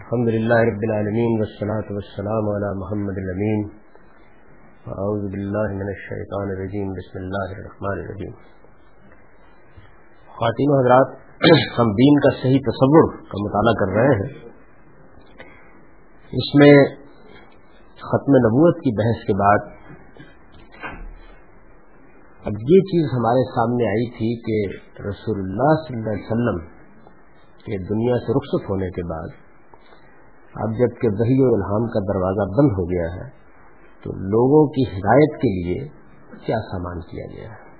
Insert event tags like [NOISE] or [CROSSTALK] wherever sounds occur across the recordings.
الحمد لله رب العالمين والصلاة والسلام على محمد الأمين. أعوذ بالله من الشيطان الرجيم. بسم الله الرحمن الرحيم. خواتین حضرات، ہم دین کا صحیح تصور کا مطالعہ کر رہے ہیں۔ اس میں ختم نبوت کی بحث کے بعد اب یہ چیز ہمارے سامنے آئی تھی کہ رسول اللہ صلی اللہ علیہ وسلم کے دنیا سے رخصت ہونے کے بعد اب جبکہ وہی و الہام کا دروازہ بند ہو گیا ہے، تو لوگوں کی ہدایت کے لیے کیا سامان کیا گیا ہے؟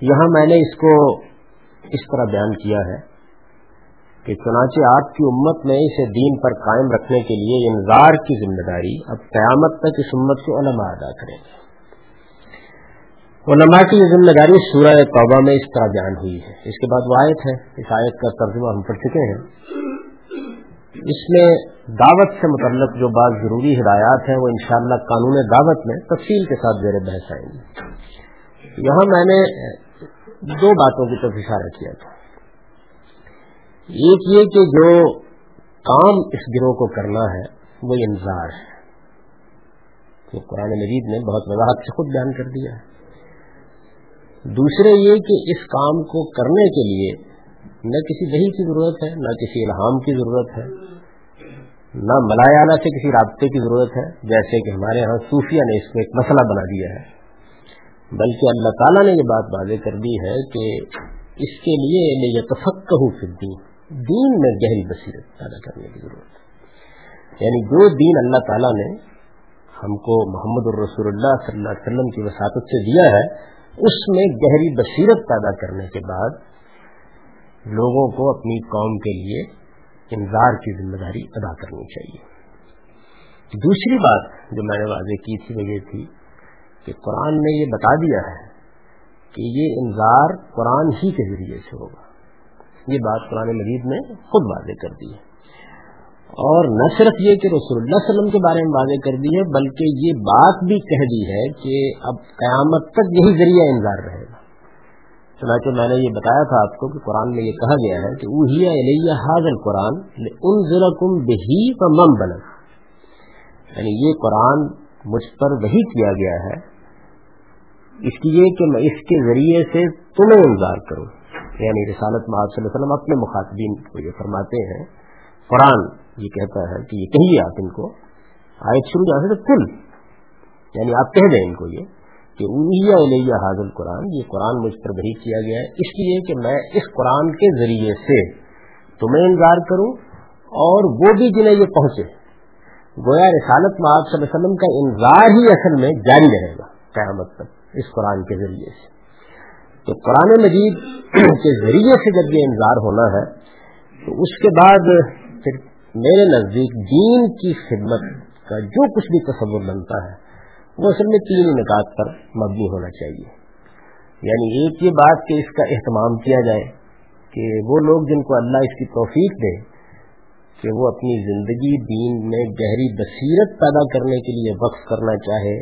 یہاں میں نے اس کو اس طرح بیان کیا ہے کہ چنانچہ آپ کی امت میں اسے دین پر قائم رکھنے کے لیے انذار کی ذمہ داری اب قیامت تک اس امت کو علماء ادا کریں گے۔ علماء کی یہ ذمہ داری سورہ توبہ میں اس طرح بیان ہوئی ہے۔ اس کے بعد وہ آیت ہے، اس آیت کا ترجمہ ہم پڑھ چکے ہیں۔ اس میں دعوت سے متعلق جو بات ضروری ہدایات ہیں، وہ انشاءاللہ قانون دعوت میں تفصیل کے ساتھ زیر بحث آئیں گے یہاں میں نے دو باتوں کی طرف اشارہ کیا تھا۔ ایک یہ کہ جو کام اس گروہ کو کرنا ہے، وہ انتظار ہے۔ تو قرآن مجید نے بہت وضاحت سے خود بیان کر دیا۔ ہے دوسرے یہ کہ اس کام کو کرنے کے لیے نہ کسی دہی کی ضرورت ہے، نہ کسی الہام کی ضرورت ہے، نہ ملایالہ سے کسی رابطے کی ضرورت ہے، جیسے کہ ہمارے ہاں صوفیہ نے اس کو ایک مسئلہ بنا دیا ہے۔ بلکہ اللہ تعالیٰ نے یہ بات واضح کر دی ہے کہ اس کے لیے یہ تفق دین دین میں گہری بصیرت پیدا کرنے کی ضرورت ہے۔ یعنی جو دین اللہ تعالیٰ نے ہم کو محمد الرسول اللہ صلی اللہ علیہ وسلم کی وساطت سے دیا ہے، اس میں گہری بصیرت پیدا کرنے کے بعد لوگوں کو اپنی قوم کے لیے انذار کی ذمہ داری ادا کرنی چاہیے۔ دوسری بات جو میں نے واضح کی تھی وہ یہ تھی کہ قرآن نے یہ بتا دیا ہے کہ یہ انذار قرآن ہی کے ذریعے سے ہوگا۔ یہ بات قرآن مجید نے خود واضح کر دی ہے۔ اور نہ صرف یہ کہ رسول اللہ علیہ وسلم کے بارے میں واضح کر دی ہے، بلکہ یہ بات بھی کہہ دی ہے کہ اب قیامت تک یہی ذریعہ انذار رہے گا۔ چنانچہ میں نے یہ بتایا تھا آپ کو کہ قرآن میں یہ کہا گیا ہے کہ اوہیا علیہ حاضل قرآن ان ضلع کم بہی و مم بن یعنی یہ قرآن مجھ پر وہی کیا گیا ہے۔ اس لیے کہ میں اس کے ذریعے سے تمہیں انتظار کروں۔ یعنی رسالت محاذ صلی اللہ علیہ وسلم اپنے مخاطبین کو یہ فرماتے ہیں۔ قرآن یہ کہتا ہے کہ یہ کہیے آپ ان کو۔ آیت شروع جاتے تو کل یعنی آپ کہہ دیں ان کو یہ۔ کہ علیہ حاضر قرآن یہ قرآن مجھ پر بحی کیا گیا ہے، اس لیے کہ میں اس قرآن کے ذریعے سے تمہیں انتظار کروں اور وہ بھی جنہیں یہ پہنچے۔ گویا رسالت میں آپ صلی اللہ علیہ وسلم کا انتظار ہی اصل میں جاری رہے گا قیامت تک اس قرآن کے ذریعے سے۔ تو قرآن مجید [CLEARS THROAT] کے ذریعے سے جب یہ انتظار ہونا ہے، تو اس کے بعد پھر میرے نزدیک دین کی خدمت کا جو کچھ بھی تصور بنتا ہے وہ اصل میں تین نکات پر مبنی ہونا چاہیے۔ یعنی ایک یہ بات کہ اس کا اہتمام کیا جائے کہ وہ لوگ جن کو اللہ اس کی توفیق دے کہ وہ اپنی زندگی دین میں گہری بصیرت پیدا کرنے کے لیے وقف کرنا چاہے،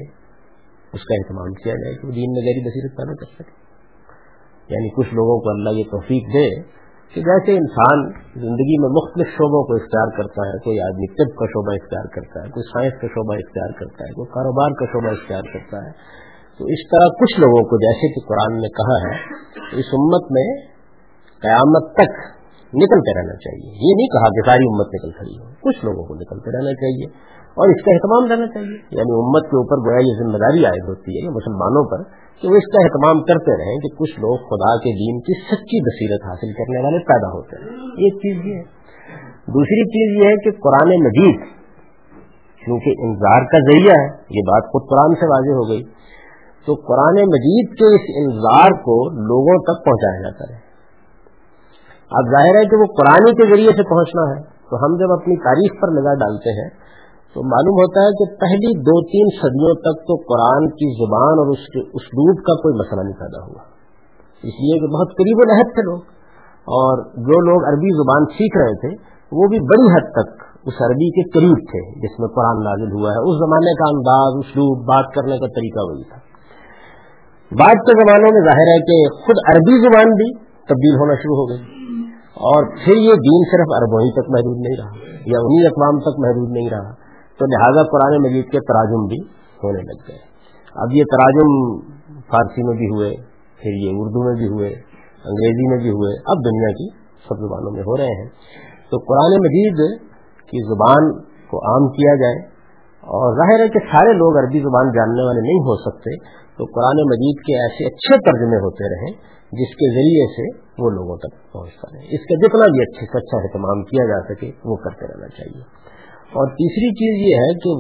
اس کا اہتمام کیا جائے کہ وہ دین میں گہری بصیرت پیدا کر سکے۔ یعنی کچھ لوگوں کو اللہ یہ توفیق دے کہ جیسے انسان زندگی میں مختلف شعبوں کو اختیار کرتا ہے، کوئی آدمی طب کا شعبہ اختیار کرتا ہے، کوئی سائنس کا شعبہ اختیار کرتا ہے، کوئی کاروبار کا شعبہ اختیار کرتا ہے۔ تو اس طرح کچھ لوگوں کو جیسے کہ قرآن نے کہا ہے اس امت میں قیامت تک نکلتے رہنا چاہیے۔ یہ نہیں کہا کہ ساری امت نکل کھڑی ہو، کچھ لوگوں کو نکلتے رہنا چاہیے۔ اور اس کا اہتمام رہنا چاہیے۔ یعنی امت کے اوپر گویا یہ ذمہ داری عائد ہوتی ہے مسلمانوں پر کہ وہ اس کا اہتمام کرتے رہیں کہ کچھ لوگ خدا کے دین کی سچی بصیرت حاصل کرنے والے پیدا ہوتے ہیں۔ ایک چیز یہ ہے۔ دوسری چیز یہ ہے کہ قرآن مجید کیونکہ انتظار کا ذریعہ ہے، یہ بات خود قرآن سے واضح ہو گئی۔ تو قرآن مجید کے اس انتظار کو لوگوں تک پہنچایا جاتا ہے۔ اب ظاہر ہے کہ وہ قرآن کے ذریعے سے پہنچنا ہے۔ تو ہم جب اپنی تاریخ پر نظر ڈالتے ہیں تو معلوم ہوتا ہے کہ پہلی دو تین صدیوں تک تو قرآن کی زبان اور اس کے اسلوب کا کوئی مسئلہ نہیں پیدا ہوا۔ اس لیے کہ بہت قریب الحد تھے لوگ۔ اور جو لوگ عربی زبان سیکھ رہے تھے، وہ بھی بڑی حد تک اس عربی کے قریب تھے، جس میں قرآن نازل ہوا ہے۔ اس زمانے کا انداز، اسلوب، بات کرنے کا طریقہ وہی تھا۔ بعد کے زمانوں میں ظاہر ہے کہ خود عربی زبان بھی تبدیل ہونا شروع ہو گئی۔ اور پھر یہ دین صرف اربوں ہی تک محدود نہیں رہا، یا انہی اقوام تک محدود نہیں رہا۔ تو لہذا قرآن مجید کے تراجم بھی ہونے لگ گئے۔ اب یہ تراجم فارسی میں بھی ہوئے، پھر یہ اردو میں بھی ہوئے، انگریزی میں بھی ہوئے، اب دنیا کی سب زبانوں میں ہو رہے ہیں۔ تو قرآن مجید کی زبان کو عام کیا جائے، اور ظاہر ہے کہ سارے لوگ عربی زبان جاننے والے نہیں ہو سکتے، تو قرآن مجید کے ایسے اچھے ترجمے ہوتے رہیں، جس کے ذریعے سے وہ لوگوں تک پہنچتا رہے۔ اس کا جتنا بھی اچھے سے اچھا اہتمام کیا جا سکے، وہ کرتے رہنا چاہیے۔ اور تیسری چیز یہ ہے کہ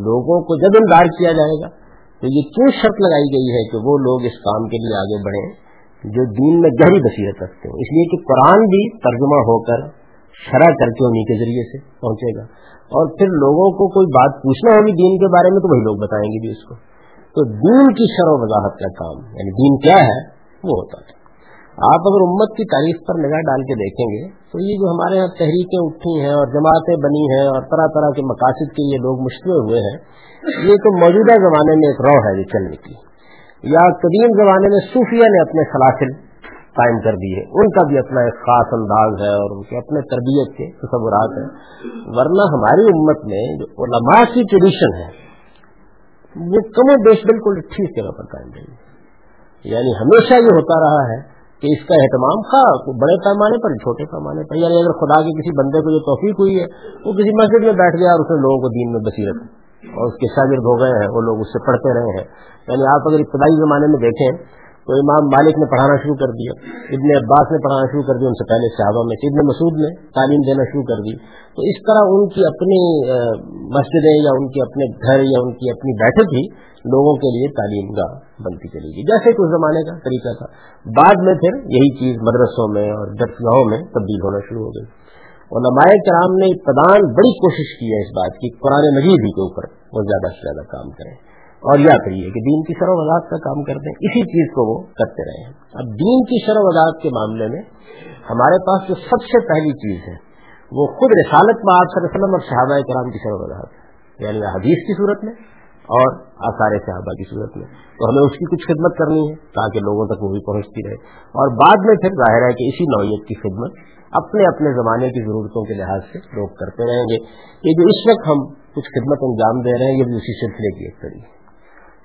لوگوں کو جب انگار کیا جائے گا تو یہ کیوں شرط لگائی گئی ہے کہ وہ لوگ اس کام کے لیے آگے بڑھیں جو دین میں گہری بصیرت رکھتے ہیں اس لیے کہ قرآن بھی ترجمہ ہو کر شرح کر کے انہیں کے ذریعے سے پہنچے گا۔ اور پھر لوگوں کو کوئی بات پوچھنا ہوگی دین کے بارے میں تو وہی لوگ بتائیں گے بھی اس کو۔ تو دین کی شر و وضاحت کا کام یعنی دین کیا ہے، وہ ہوتا ہے آپ اگر امت کی تاریخ پر نگاہ ڈال کے دیکھیں گے، تو یہ جو ہمارے یہاں تحریکیں اٹھی ہیں اور جماعتیں بنی ہیں اور طرح طرح کے مقاصد کے یہ لوگ مشتبہ ہوئے ہیں، یہ تو موجودہ زمانے میں ایک رو ہے جو چلنے کی۔ یا قدیم زمانے میں صوفیہ نے اپنے خلاصل قائم کر دیے، ان کا بھی اپنا ایک خاص انداز ہے اور ان کے اپنے تربیت کے تصورات ہیں۔ ورنہ ہماری امت میں جو علماء کی ٹریڈیشن ہے، وہ کم و بیش بالکل ٹھیک جگہ پر قائم رہی۔ یعنی ہمیشہ یہ ہوتا رہا ہے کہ اس کا اہتمام تھا، بڑے پیمانے پر، چھوٹے پیمانے پر۔ یعنی اگر خدا کے کسی بندے کو جو توفیق ہوئی ہے، وہ کسی مسجد میں بیٹھ گیا اور اس نے لوگوں کو دین میں بصیرت اور اس کے شاگرد ہو گئے ہیں، وہ لوگ اس سے پڑھتے رہے ہیں۔ یعنی آپ اگر ابتدائی زمانے میں دیکھیں، تو امام مالک نے پڑھانا شروع کر دیا، ابن عباس نے پڑھانا شروع کر دیا، ان سے پہلے صحابہ میں ابن مسعود نے تعلیم دینا شروع کر دی۔ تو اس طرح ان کی اپنی مسجدیں یا ان کے اپنے گھر یا ان کی اپنی بیٹھک ہی لوگوں کے لیے تعلیم گاہ بنتی چلی گئی جیسے کچھ زمانے کا طریقہ تھا۔ بعد میں پھر یہی چیز مدرسوں میں اور درسگاہوں میں تبدیل ہونا شروع ہو گئی۔ علماء کرام نے ابتدان بڑی کوشش کی ہے اس بات کی، قرآن مجید ہی کے اوپر وہ زیادہ سے زیادہ کام کریں۔ اور یا پھر یہ کہ دین کی شرح وضاحت کا کام کرتے ہیں۔ اسی چیز کو وہ کرتے رہے ہیں۔ اب دین کی شرح وضاحت کے معاملے میں ہمارے پاس جو سب سے پہلی چیز ہے، وہ خود رسالت میں آپ صلی اللہ علیہ وسلم اور صحابہ کرام کی شرح وضاحت ہے۔ یعنی حدیث کی صورت میں اور آثار صحابہ کی صورت میں۔ تو ہمیں اس کی کچھ خدمت کرنی ہے تاکہ لوگوں تک وہ بھی پہنچتی رہے۔ اور بعد میں پھر ظاہر ہے کہ اسی نوعیت کی خدمت اپنے اپنے زمانے کی ضرورتوں کے لحاظ سے لوگ کرتے رہیں گے۔ یہ جو اس وقت ہم کچھ خدمت انجام دے رہے ہیں، یہ بھی اسی سلسلے کی ایک طریقے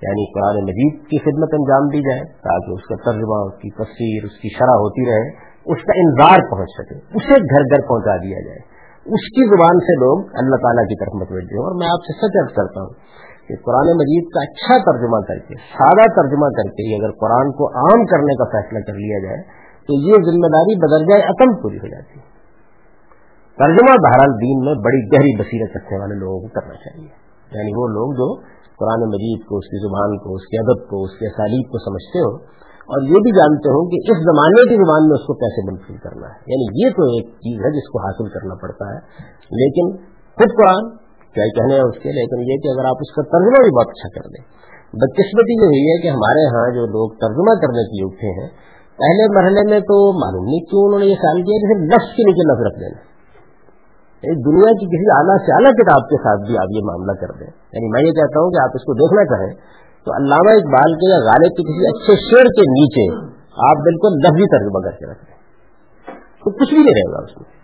یعنی قرآن مجید کی خدمت انجام دی جائے تاکہ اس کا ترجمہ، اس کی تصویر اس کی شرح ہوتی رہے، اس کا انذار پہنچ سکے، اسے گھر گھر پہنچا دیا جائے۔ اس کی زبان سے لوگ اللہ تعالیٰ کی طرف متوجہ ہوں۔ اور میں آپ سے سچ ارد کرتا ہوں کہ قرآن مجید کا اچھا ترجمہ کر کے، سادہ ترجمہ کر کے اگر قرآن کو عام کرنے کا فیصلہ کر لیا جائے، تو یہ ذمہ داری بدل جائے پوری ہو جاتی ہے۔ ترجمہ بہرحال دین میں بڑی گہری بصیرت رکھنے والے لوگوں کو کرنا چاہیے۔ یعنی وہ لوگ جو قرآن مجید کو، اس کی زبان کو، اس کے ادب کو، اس کے اسالیب کو سمجھتے ہو اور یہ بھی جانتے ہوں کہ اس زمانے کی زبان میں اس کو کیسے منفی کرنا ہے۔ یعنی یہ تو ایک چیز ہے جس کو حاصل کرنا پڑتا ہے۔ لیکن خود قرآن کیا کہنے ہیں اس کے لیکن یہ کہ اگر آپ اس کا ترجمہ بھی بہت اچھا کر دیں۔ بدقسمتی یہ ہوئی ہے کہ ہمارے ہاں جو لوگ ترجمہ کرنے کے اٹھے ہیں، پہلے مرحلے میں تو معلوم نہیں کیوں انہوں نے یہ خیال کیا کہ لفظ کے نیچے لفظ رکھ دینا دنیا کی کسی اعلیٰ سے اعلیٰ کتاب کے ساتھ بھی آپ یہ معاملہ کر دیں۔ یعنی میں یہ کہتا ہوں کہ آپ اس کو دیکھنا چاہیں تو علامہ اقبال کے یا غالب کے کسی اچھے شعر کے نیچے آپ بالکل لفظی ترجمہ کر کے رکھ دیں۔ تو کچھ بھی نہیں رہے گا اس میں۔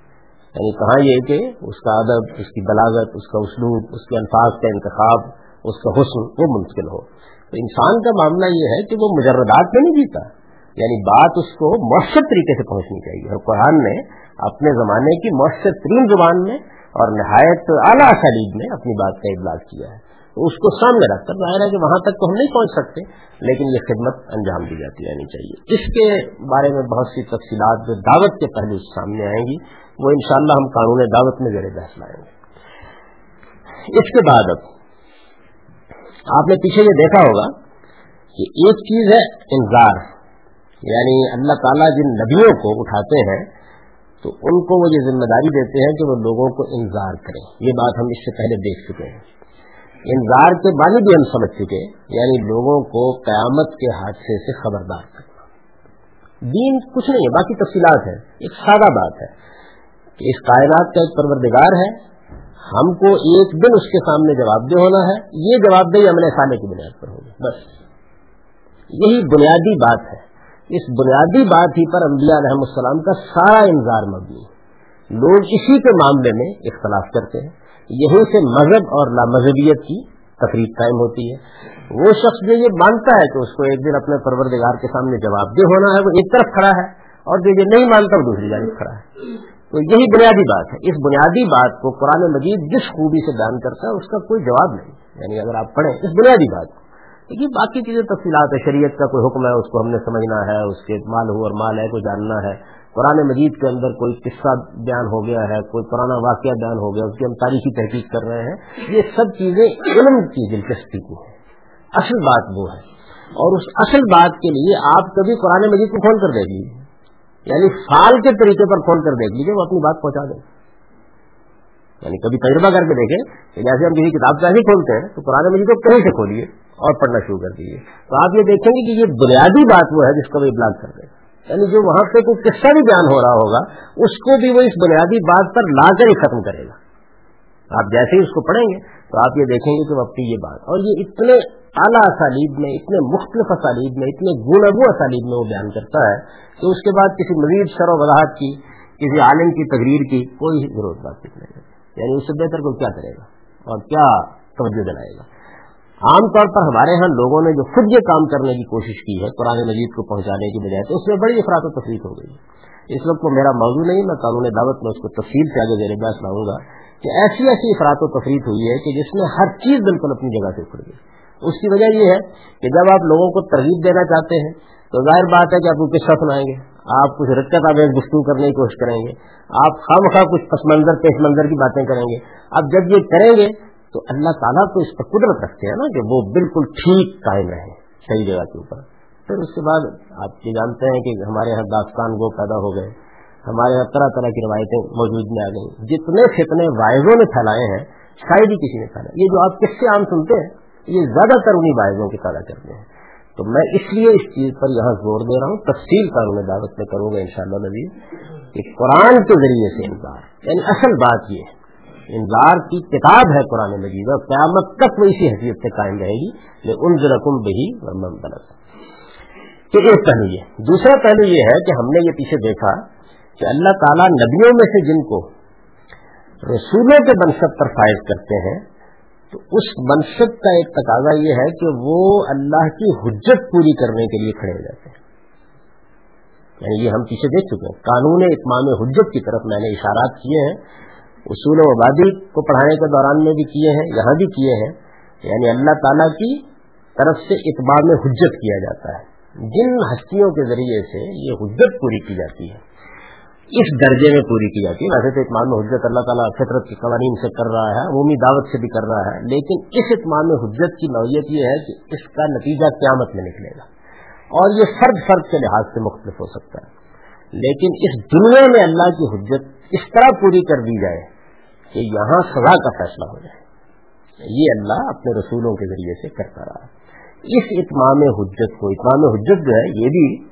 یعنی کہاں یہ کہ اس کا ادب، اس کی بلاغت، اس کا اسلوب، اس کے الفاظ کا انتخاب، اس کا حسن وہ منتقل ہو۔ تو انسان کا معاملہ یہ ہے کہ وہ مجردات میں نہیں جیتا۔ یعنی بات اس کو مؤثر طریقے سے پہنچنی چاہیے۔ اور قرآن نے اپنے زمانے کی مؤثر ترین زبان میں اور نہایت اعلیٰ سلیب میں اپنی بات کا ابلاغ کیا ہے۔ تو اس کو سامنے رکھ کر ظاہر ہے کہ وہاں تک تو ہم نہیں پہنچ سکتے، لیکن یہ خدمت انجام دی جاتی رہنی چاہیے۔ اس کے بارے میں بہت سی تفصیلات جو دعوت کے پہلو سامنے آئیں گی وہ انشاءاللہ ہم قانون دعوت میں زیر بحث لائیں گے۔ اس کے بعد اب آپ نے پیچھے یہ دیکھا ہوگا کہ ایک چیز ہے انذار۔ یعنی اللہ تعالیٰ جن نبیوں کو اٹھاتے ہیں، تو ان کو وہ یہ ذمہ داری دیتے ہیں کہ وہ لوگوں کو انذار کریں۔ یہ بات ہم اس سے پہلے دیکھ چکے ہیں۔ انذار کے معنی بھی ہم سمجھ چکے یعنی لوگوں کو قیامت کے حادثے سے خبردار کرنا۔ دین کچھ نہیں ہے، باقی تفصیلات ہیں۔ ایک سادہ بات ہے۔ کہ اس کائنات کا ایک پروردگار ہے، ہم کو ایک دن اس کے سامنے جواب دہ ہونا ہے۔ یہ جواب دہی عمل سالے کی بنیاد پر ہوگی۔ بس۔ یہی بنیادی بات ہے۔ اس بنیادی بات ہی پر انبیاء علیہ السلام کا سارا انظار مبنی لوگ اسی کے معاملے میں اختلاف کرتے ہیں۔ یہیں سے مذہب اور لامذہبیت کی تقریب قائم ہوتی ہے۔ وہ شخص جو یہ مانتا ہے کہ اس کو ایک دن اپنے پروردگار کے سامنے جواب دہ ہونا ہے، وہ ایک طرف کھڑا ہے اور جو یہ نہیں مانتا، وہ دوسری جانب کھڑا ہے۔ تو یہی بنیادی بات ہے۔ اس بنیادی بات کو قرآن مجید جس خوبی سے بیان کرتا ہے، اس کا کوئی جواب نہیں۔ یعنی اگر آپ پڑھیں اس بنیادی بات کو۔ لیکن باقی چیزیں، تفصیلات ہے شریعت کا کوئی حکم ہے، اس کو ہم نے سمجھنا ہے، اس کے مال ہو اور مال ہے کو جاننا ہے۔ قرآن مجید کے اندر کوئی قصہ بیان ہو گیا ہے، کوئی پرانا واقعہ بیان ہو گیا، اس کی ہم تاریخی تحقیق کر رہے ہیں۔ یہ سب چیزیں علم کی دلچسپی کی ہیں۔ اصل بات وہ ہے۔ اور اس اصل بات کے لیے آپ کبھی قرآن مجید کو کھول کر دیکھ لیجیے یعنی فال کے طریقے پر کھول کر دیکھ لیجیے وہ اپنی بات پہنچا دیں یعنی کبھی تجربہ کر کے دیکھیں جیسے ہم کسی کتاب کا ہی کھولتے ہیں، تو قرآن مجید کو کہیں سے کھولیے اور پڑھنا شروع کر دیجیے تو آپ یہ دیکھیں گے کہ یہ بنیادی بات وہ ہے جس کو وہ ابلاغ کر دیں یعنی جو وہاں سے کوئی قصہ بھی بیان ہو رہا ہوگا، اس کو بھی وہ اس بنیادی بات پر لا کر ہی ختم کرے گا۔ آپ جیسے ہی اس کو پڑھیں گے، تو آپ یہ دیکھیں گے کہ وہ اپنی یہ بات۔ اور یہ اتنے اعلیٰ اسالیب میں، اتنے مختلف اسالیب میں، اتنے گنگو اسالیب میں وہ بیان کرتا ہے کہ اس کے بعد کسی مزید شر و وضاحت کی، کسی عالم کی تقریر کی کوئی ضرورت بات نہیں یعنی اس سے بہتر کو کیا کرے گا؟ اور کیا توجہ دلائے گا؟ عام طور پر ہمارے ہاں لوگوں نے جو خود یہ کام کرنے کی کوشش کی ہے، قرآن مجید کو پہنچانے کی بجائے، تو اس میں بڑی افراد و تفریح ہو گئی۔ اس وقت تو میرا موضوع نہیں، میں قانون دعوت میں اس کو تفصیل سے آگے زیر بحث لاؤں گا کہ ایسی ایسی افراد و تفریح ہوئی ہے کہ جس میں ہر چیز بالکل اپنی جگہ سے اکھڑ گئی۔ اس کی وجہ یہ ہے کہ جب آپ لوگوں کو ترغیب دینا چاہتے ہیں، تو ظاہر بات ہے کہ آپ کو قصہ سنائیں گے۔ آپ کچھ رکت آبیز گفتگو کرنے کی کوشش کریں گے۔ آپ خام خواہ کچھ پس منظر، پیش منظر کی باتیں کریں گے۔ اب جب یہ کریں گے، تو اللہ تعالیٰ تو اس پر قدرت رکھتے ہیں نا کہ وہ بالکل ٹھیک قائم رہے، صحیح جگہ کے اوپر۔ پھر اس کے بعد آپ یہ جانتے ہیں کہ ہمارے یہاں داستان وہ پیدا ہو گئے۔ ہمارے یہاں طرح طرح کی روایتیں موجود میں آ گئی جتنے فتنے وائزوں نے پھیلائے ہیں، شاید ہی کسی نے پھیلا یہ جو آپ کس سے عام سنتے ہیں یہ زیادہ تر انہیں وائزوں کی پیدا کرتے ہیں۔ تو میں اس لیے اس چیز پر یہاں زور دے رہا ہوں، تفصیل قانون دعوت میں کروں گا ان شاء اللہ نبی، کہ قرآن کے ذریعے سے انکار یعنی اصل بات یہ ہے، انذار کی کتاب ہے قرآن مجید اور قیامت تک وہ اسی حیثیت سے قائم رہے گی ان رقم بہی تو ایک پہلو یہ۔ دوسرا پہلو یہ ہے کہ ہم نے یہ پیچھے دیکھا کہ اللہ تعالیٰ نبیوں میں سے جن کو رسولوں کے منصب پر فائز کرتے ہیں تو اس منصب کا ایک تقاضا یہ ہے کہ وہ اللہ کی حجت پوری کرنے کے لیے کھڑے ہو جاتے ہیں۔ یعنی یہ ہم پیچھے دیکھ چکے ہیں۔ قانون اتمام حجت کی طرف میں نے اشارات کیے ہیں، اصول و مبادی کو پڑھانے کے دوران میں بھی کیے ہیں، یہاں بھی کیے ہیں۔ یعنی اللہ تعالیٰ کی طرف سے اتباع میں حجت کیا جاتا ہے۔ جن ہستیوں کے ذریعے سے یہ حجت پوری کی جاتی ہے۔ اس درجے میں پوری کی جاتی ہے۔ ویسے تو اتمام میں حجت اللہ تعالیٰ فطرت کے قوانین سے کر رہا ہے، عمومی دعوت سے بھی کر رہا ہے، لیکن اس اتمام میں حجت کی نوعیت یہ ہے کہ اس کا نتیجہ قیامت میں نکلے گا۔ اور یہ فرد فرد کے لحاظ سے مختلف ہو سکتا ہے۔ لیکن اس دنیا میں اللہ کی حجت اس طرح پوری کر دی جائے کہ یہاں سزا کا فیصلہ ہو جائے۔ یہ اللہ اپنے رسولوں کے ذریعے سے کرتا رہا اس اتمام حجت کو اتمام حجت جو ہے، یہ بھی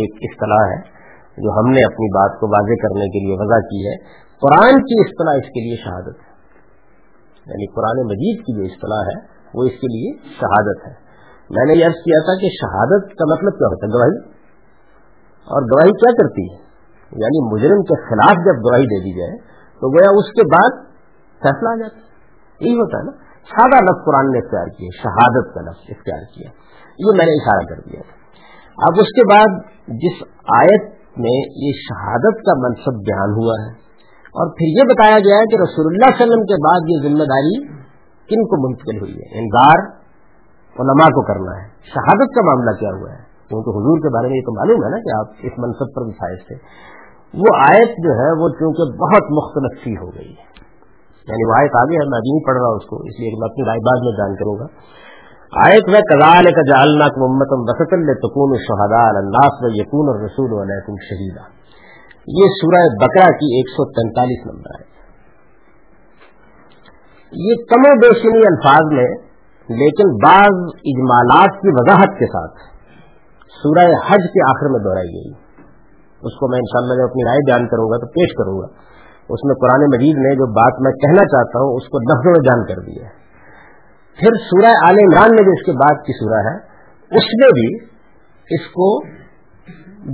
ایک اصطلاح ہے۔ جو ہم نے اپنی بات کو واضح کرنے کے لیے وضع کی ہے، قرآن کی اصطلاح اس کے لیے شہادت ہے۔ یعنی قرآن مجید کی جو اصطلاح ہے، وہ اس کے لیے شہادت ہے۔ میں نے یہ عرض کیا تھا کہ شہادت کا مطلب کیا ہوتا ہے؟ گواہی۔ اور گواہی کیا کرتی ہے؟ یعنی مجرم کے خلاف جب گواہی دے دی جائے، تو گویا اس کے بعد فیصلہ آ جاتا ہے۔ یہی ہوتا ہے نا۔ سادہ لفظ قرآن نے اختیار کیا شہادت کا لفظ اختیار کیا یہ میں نے اشارہ کر دیا اب اس کے بعد جس آیت میں یہ شہادت کا منصب بیان ہوا ہے۔ اور پھر یہ بتایا گیا ہے کہ رسول اللہ علیہ وسلم کے بعد یہ ذمہ داری کن کو منتقل ہوئی ہے؟ یعنی انگار علماء کو کرنا ہے۔ شہادت کا معاملہ کیا ہوا ہے؟ کیونکہ حضور کے بارے میں یہ تو معلوم ہے نا کہ آپ اس منصب پر بھی فائز تھے۔ وہ آیت جو ہے وہ چونکہ بہت مختلف سی ہو گئی ہے۔ یعنی وہ آیت آگے ہے، میں ابھی نہیں پڑھ رہا اس کو، اس لیے میں اپنی رائے بعد میں بیان کروں گا۔ آیت میں کزال کا جالنا محمد وسطل شہدا الناس و یقون اور رسول علیکم شہیدہ یہ سورہ بکرا کی ایک سو تینتالیس نمبر ہے یہ کم و بیشنی الفاظ میں، لیکن بعض اجمالات کی وضاحت کے ساتھ سورہ حج کے آخر میں دہرائی گئی. اس کو میں انشاءاللہ جب اپنی رائے بیان کروں گا تو پیش کروں گا. اس میں قرآن مجید نے جو بات میں کہنا چاہتا ہوں، اس کو لفظوں میں بیان کر دیا پھر سورہ آل عمران میں جو اس کے بعد کی سورہ ہے، اس میں بھی اس کو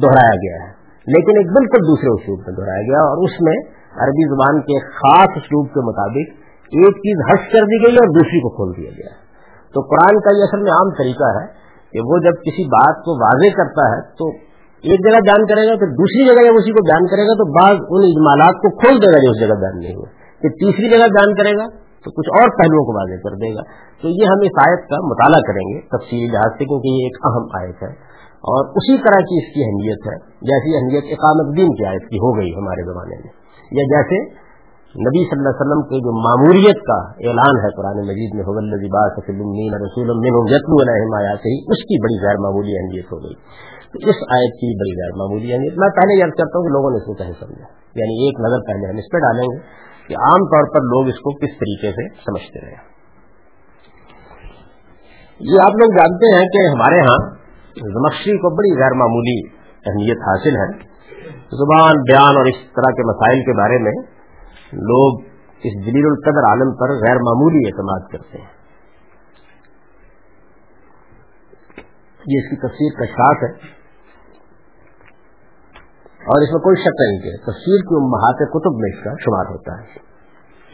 دہرایا گیا ہے۔ لیکن ایک بالکل دوسرے اسلوب میں دہرایا گیا اور اس میں عربی زبان کے خاص اسلوب کے مطابق ایک چیز حس کر دی گئی اور دوسری کو کھول دیا گیا تو قرآن کا یہ اصل میں عام طریقہ ہے کہ وہ جب کسی بات کو واضح کرتا ہے تو ایک جگہ بیان کرے گا، پھر دوسری جگہ جب اسی کو بیان کرے گا تو بعض ان اجمالات کو کھول دے گا جو اس جگہ بیان نہیں ہوئے۔ پھر تیسری جگہ بیان کرے گا تو کچھ اور پہلوؤں کو واضح کر دے گا۔ تو یہ ہم اس آیت کا مطالعہ کریں گے تفصیلی لحاظ سے، کیونکہ یہ ایک اہم آیت ہے۔ اور اسی طرح کی اس کی اہمیت ہے جیسی اہمیت اقامت دین کی آیت کی ہو گئی ہمارے زمانے میں۔ یا جیسے نبی صلی اللہ علیہ وسلم کے جو معموریت کا اعلان ہے قرآن مجید میں حول رسول ہی اس کی بڑی غیر معمولی اہمیت ہو گئی۔ تو اس آیت کی بڑی غیر معمولی اہمیت، میں پہلے یاد کرتا ہوں کہ لوگوں نے اس کو کہیں سمجھا۔ یعنی ایک نظر پہلے ہم اس پہ ڈالیں گے۔ کہ عام طور پر لوگ اس کو کس طریقے سے سمجھتے رہے یہ آپ لوگ جانتے ہیں کہ ہمارے ہاں زمخشی کو بڑی غیر معمولی اہمیت حاصل ہے۔ زبان، بیان اور اس طرح کے مسائل کے بارے میں لوگ اس دلیل القدر عالم پر غیر معمولی اعتماد کرتے ہیں۔ یہ اس کی تفصیل کا شاخ ہے۔ اور اس میں کوئی شک نہیں کہ تفسیر کی امہات کتب میں اس کا شمار ہوتا ہے۔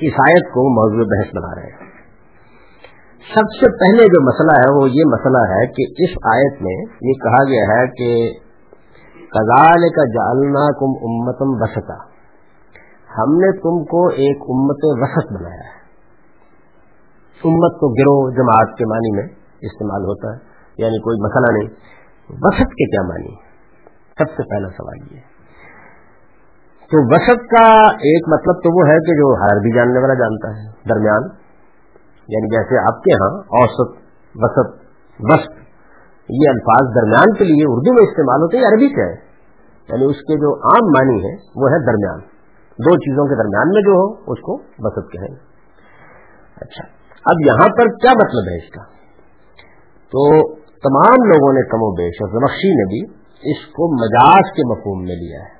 اس آیت کو موضوع بحث بنا رہے ہیں۔ سب سے پہلے جو مسئلہ ہے وہ یہ مسئلہ ہے کہ اس آیت میں یہ کہا گیا ہے کہ کزال کا جالنا کم امتم وسطا ہم نے تم کو ایک امت وسط بنایا ہے۔ امت کو گروہ جماعت کے معنی میں استعمال ہوتا ہے یعنی کوئی مسئلہ نہیں۔ وسط کے کیا معنی؟ سب سے پہلا سوال یہ تو وسط کا ایک مطلب تو وہ ہے کہ جو ہر بھی جاننے والا جانتا ہے، درمیان۔ یعنی جیسے آپ کے ہاں اوسط، وسط وسط، یہ الفاظ درمیان کے لیے اردو میں استعمال ہوتے ہیں عربی سے ہے۔ یعنی اس کے جو عام معنی ہے وہ ہے درمیان۔ دو چیزوں کے درمیان میں جو ہو، اس کو وسط کہیں۔ اچھا اب یہاں پر کیا مطلب ہے اس کا؟ تو تمام لوگوں نے کم و بیش اور بخشی نے بھی اس کو مجاز کے مفہوم میں لیا ہے۔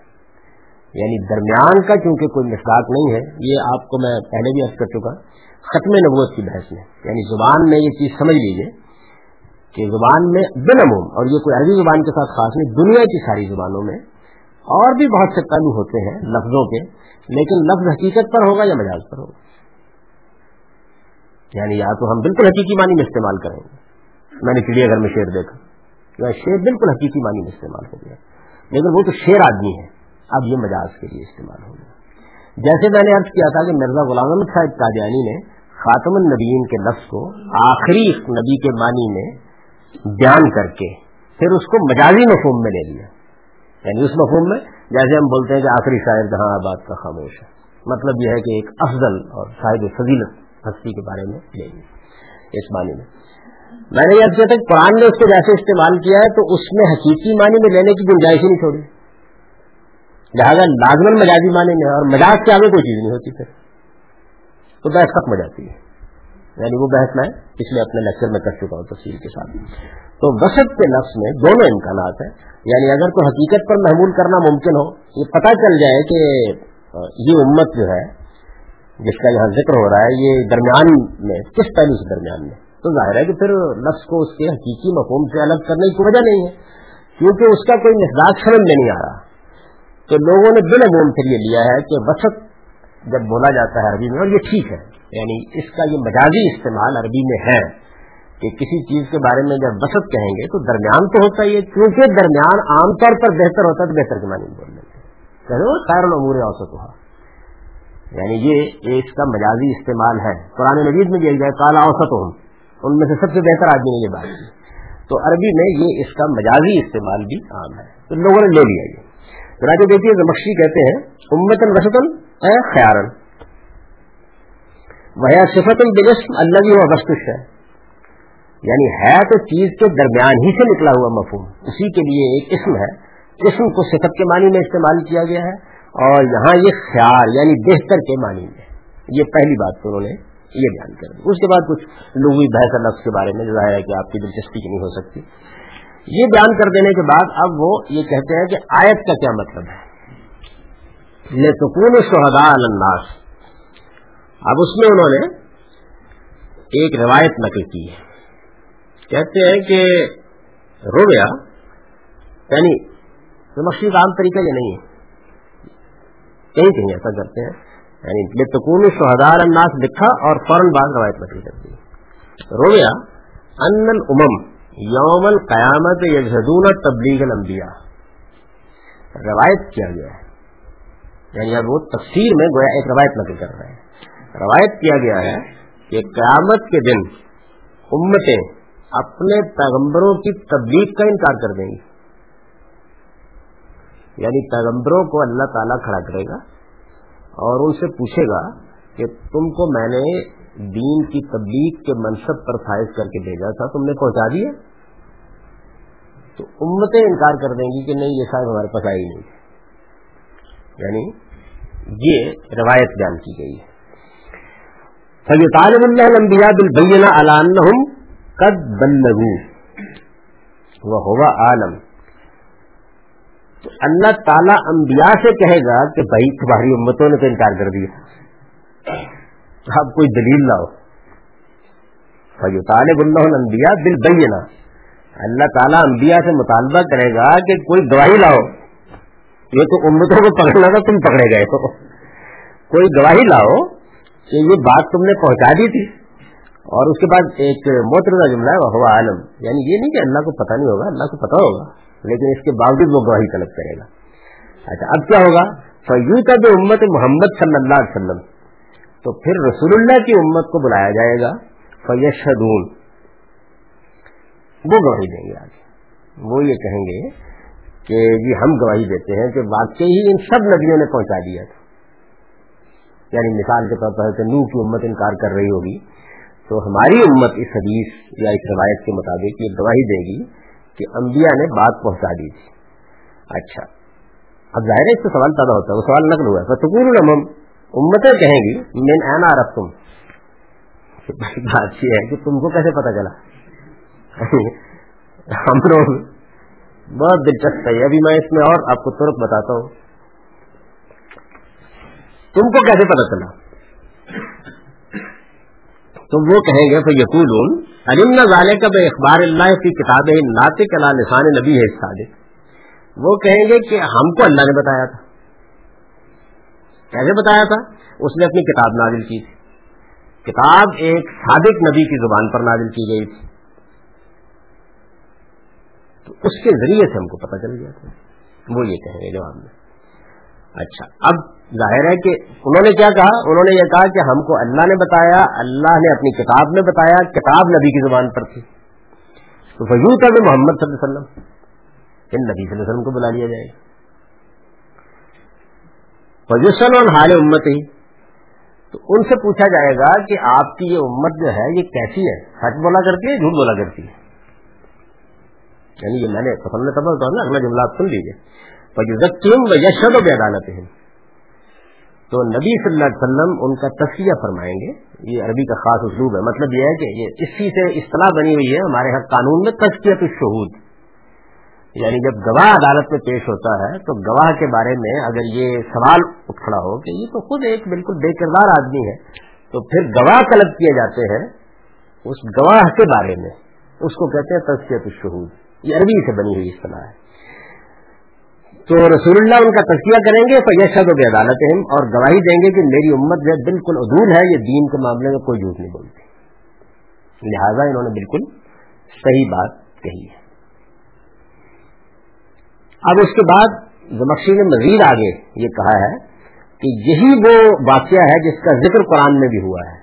یعنی درمیان کا چونکہ کوئی مساق نہیں ہے، یہ آپ کو میں پہلے بھی عرض کر چکا، ختم نبوت کی بحث میں۔ یعنی زبان میں یہ چیز سمجھ لیجیے کہ زبان میں بالعموم، اور یہ کوئی عربی زبان کے ساتھ خاص نہیں، دنیا کی ساری زبانوں میں اور بھی بہت سے قلو ہوتے ہیں لفظوں کے، لیکن لفظ حقیقت پر ہوگا یا مجاز پر ہوگا؟ یعنی یا تو ہم بالکل حقیقی معنی میں استعمال کریں گے۔ میں نے چڑیا گھر میں شیر دیکھا۔ یا شیر بالکل حقیقی معنی میں استعمال ہو گیا۔ لیکن وہ تو شیر آدمی ہے۔ اب یہ مجاز کے لیے استعمال ہوگا جیسے میں نے عرض کیا تھا کہ مرزا غلام احمد صاحب قادیانی نے خاتم النبیین کے لفظ کو آخری نبی کے معنی میں بیان کر کے پھر اس کو مجازی مفہوم میں لے لیا۔ یعنی اس مفہوم میں جیسے ہم بولتے ہیں کہ آخری شاعر جہاں آباد کا خاموش ہے۔ مطلب یہ ہے کہ ایک افضل اور صاحب فضیلت ہستی کے بارے میں لے لیا اس معنی میں۔ میں نے یہ تھا تک قرآن نے اس کو جیسے استعمال کیا ہے تو اس میں حقیقی معنی میں لینے کی گنجائش ہی نہیں چھوڑی۔ لہٰذا لازمن مجازی معنی میں اور مجاز کے آگے کوئی چیز نہیں ہوتی پھر۔ تو بحث ختم ہو جاتی ہے۔ یعنی وہ بحث میں پچھلے اپنے لیکچر میں کر چکا ہوں تفصیل کے ساتھ۔ تو وسط کے لفظ میں دونوں امکانات ہیں۔ یعنی اگر کوئی حقیقت پر محمول کرنا ممکن ہو، یہ پتہ چل جائے کہ یہ امت جو ہے، جس کا یہاں ذکر ہو رہا ہے، یہ درمیان میں، کس پہلو سے درمیان میں؟ تو ظاہر ہے کہ پھر لفظ کو اس کے حقیقی مفہوم سے الگ کرنے کی وجہ نہیں ہے، کیونکہ اس کا کوئی مزاج سمجھ میں نہیں آ رہا۔ تو لوگوں نے بلا بول کر یہ لیا ہے کہ وسط جب بولا جاتا ہے عربی میں، اور یہ ٹھیک ہے یعنی اس کا یہ مجازی استعمال عربی میں ہے کہ کسی چیز کے بارے میں جب وسط کہیں گے تو درمیان تو ہوتا ہی ہے، کیونکہ درمیان عام طور پر بہتر ہوتا ہے تو بہتر کے معنی بول لیتے ہیں۔ خیر العمور اوسط ہوا۔ یعنی یہ اس کا مجازی استعمال ہے۔ قرآن مجید میں یہ کالا اوسط ہوں ان میں سے سب سے بہتر آدمی نے یہ بات کی۔ تو عربی میں یہ اس کا مجازی استعمال بھی عام ہے۔ تو لوگوں نے لے لیا یہ۔ چنانچہ دیکھیے زمخشی کہتے ہیں، امتن رسطن اے خیارن. وہ صفت الجسم اللہ بھی وسط ہے یعنی ہے تو چیز کے درمیان ہی سے نکلا ہوا مفہوم۔ اسی کے لیے ایک اسم ہے۔ اسم کو صفت کے معنی میں استعمال کیا گیا ہے۔ اور یہاں یہ خیال یعنی بہتر کے معنی میں۔ یہ پہلی بات انہوں نے یہ بیان کر دی۔ اس کے بعد کچھ لوگی بحث الفظ کے بارے میں، ظاہر ہے کہ آپ کی دلچسپی کی نہیں ہو سکتی۔ یہ بیان کر دینے کے بعد اب وہ یہ کہتے ہیں کہ آیت کا کیا مطلب ہے؟ لے سکون شہدا الناس۔ اب اس میں انہوں نے ایک روایت نقل کی ہے۔ کہتے ہیں کہ رویا یعنی مقصد عام طریقہ یہ نہیں ہے۔ کہیں کہیں ایسا کرتے ہیں۔ یعنی بے تکون الناس لکھا اور فوراً بعد روایت نقل کرتی دی۔ رویا ان الامم یوم القیامت یجہدون تبلیغ الانبیاء۔ روایت کیا گیا ہے۔ یعنی اب وہ تفسیر میں گویا ایک روایت نقل کر رہے ہیں۔ روایت کیا گیا ہے کہ قیامت کے دن امتیں اپنے پیغمبروں کی تبلیغ کا انکار کر دیں گی۔ یعنی پیغمبروں کو اللہ تعالیٰ کھڑا کرے گا اور ان سے پوچھے گا کہ تم کو میں نے دین کی تبلیغ کے منصب پر فائز کر کے بھیجا تھا، تم نے پہنچا دیا۔ تو امتیں انکار کر دیں گی کہ نہیں، یہ شاید ہمارے پاس آئی نہیں۔ یعنی یہ روایت بیان کی گئی ہے۔ فی طالب اللہ لمبیا بالبینہ علانہم قد بلغو وہ عالم۔ تو اللہ تعالیٰ انبیاء سے کہے گا کہ بھائی، تمہاری امتوں نے تو انکار کر دیا۔ آپ کوئی دلیل لاؤ۔ فجو طالب اللہ انبیاء دل اللہ تعالیٰ انبیاء سے مطالبہ کرے گا کہ کوئی گواہی لاؤ۔ یہ تو امتوں کو پکڑنا تھا، تم پکڑے گئے ہو۔ کوئی گواہی لاؤ کہ یہ بات تم نے پہنچا دی تھی۔ اور اس کے بعد ایک موترزہ جملہ ہے وہ عالم۔ یعنی یہ نہیں کہ اللہ کو پتہ نہیں ہوگا، اللہ کو پتہ ہوگا، لیکن اس کے باوجود وہ گواہی طلب کرے گا۔ اچھا اب کیا ہوگا؟ فیو کا جو امت محمد صلی اللہ علیہ وسلم۔ تو پھر رسول اللہ کی امت کو بلایا جائے گا۔ فیشدون وہ گواہی دیں گے آگے۔ وہ یہ کہیں گے کہ جی ہم گواہی دیتے ہیں کہ واقعی ہی ان سب نبیوں نے پہنچا دیا تھا۔ یعنی مثال کے طور پر نو کی امت انکار کر رہی ہوگی، تو ہماری امت اس حدیث یا اس روایت کے مطابق یہ گواہی دے گی کہ انبیاء نے بات پہنچا دی تھی۔ اچھا۔ اب ظاہر ہے اس سے سوال پیدا ہوتا ہے، وہ سوال نقل ہوا ہے۔ تو الامم امتیں کہیں گی مین اینا رف تم بات یہ ہے کہ تم کو کیسے پتا چلا؟ ہم لوگ بہت دلچسپ ہے۔ ابھی میں اس میں اور آپ کو ترک بتاتا ہوں۔ تم کو کیسے پتا چلا؟ تو وہ کہیں گے تو یقول علم نہ کا بے اخبار اللہ کی کتاب ناطق اللہ لسان نبی ہے صادق۔ وہ کہیں گے کہ ہم کو اللہ نے بتایا تھا۔ کیسے بتایا تھا؟ اس نے اپنی کتاب نازل کی تھی۔ کتاب ایک صادق نبی کی زبان پر نازل کی گئی تھی۔ اس کے ذریعے سے ہم کو پتہ چل گیا تھا۔ وہ یہ کہیں گے جواب میں۔ اچھا اب ظاہر ہے کہ انہوں نے کیا کہا؟ انہوں نے یہ کہا کہ ہم کو اللہ نے بتایا، اللہ نے اپنی کتاب میں بتایا، کتاب نبی کی زبان پر تھی۔ تو وجود تھا محمد صلی اللہ علیہ وسلم۔ ان نبی صلی اللہ علیہ وسلم کو بلا لیا جائے۔ وجوسن اور حال امت ہی تو ان سے پوچھا جائے گا کہ آپ کی یہ امت جو ہے، یہ کیسی ہے؟ سچ بولا کرتی ہے، جھوٹ بولا کرتی ہے؟ یعنی یہ میں نے پسند تب اگلا جملہ آپ سن لیجیے یشد و عدالت تو نبی صلی اللہ علیہ وسلم ان کا تصفیہ فرمائیں گے۔ یہ عربی کا خاص اسلوب ہے۔ مطلب یہ ہے کہ یہ اسی سے اصطلاح بنی ہوئی ہے، ہمارے یہاں قانون میں تسکیت الشہود۔ یعنی جب گواہ عدالت میں پیش ہوتا ہے، تو گواہ کے بارے میں اگر یہ سوال اٹھ کھڑا ہو کہ یہ تو خود ایک بالکل بے کردار آدمی ہے، تو پھر گواہ طلب کیے جاتے ہیں اس گواہ کے بارے میں۔ اس کو کہتے ہیں تسکیت الشہود۔ یہ عربی سے بنی ہوئی اصطلاح ہے۔ تو رسول اللہ ان کا تذکیہ کریں گے تو یہ شد و عدالت اور گواہی دیں گے کہ میری امت جو بالکل عدول ہے، یہ دین کے معاملے میں کوئی جھوٹ نہیں بولتی۔ لہذا انہوں نے بالکل صحیح بات کہی ہے۔ اب اس کے بعد زمخشی نے مزید آگے یہ کہا ہے کہ یہی وہ واقعہ ہے جس کا ذکر قرآن میں بھی ہوا ہے۔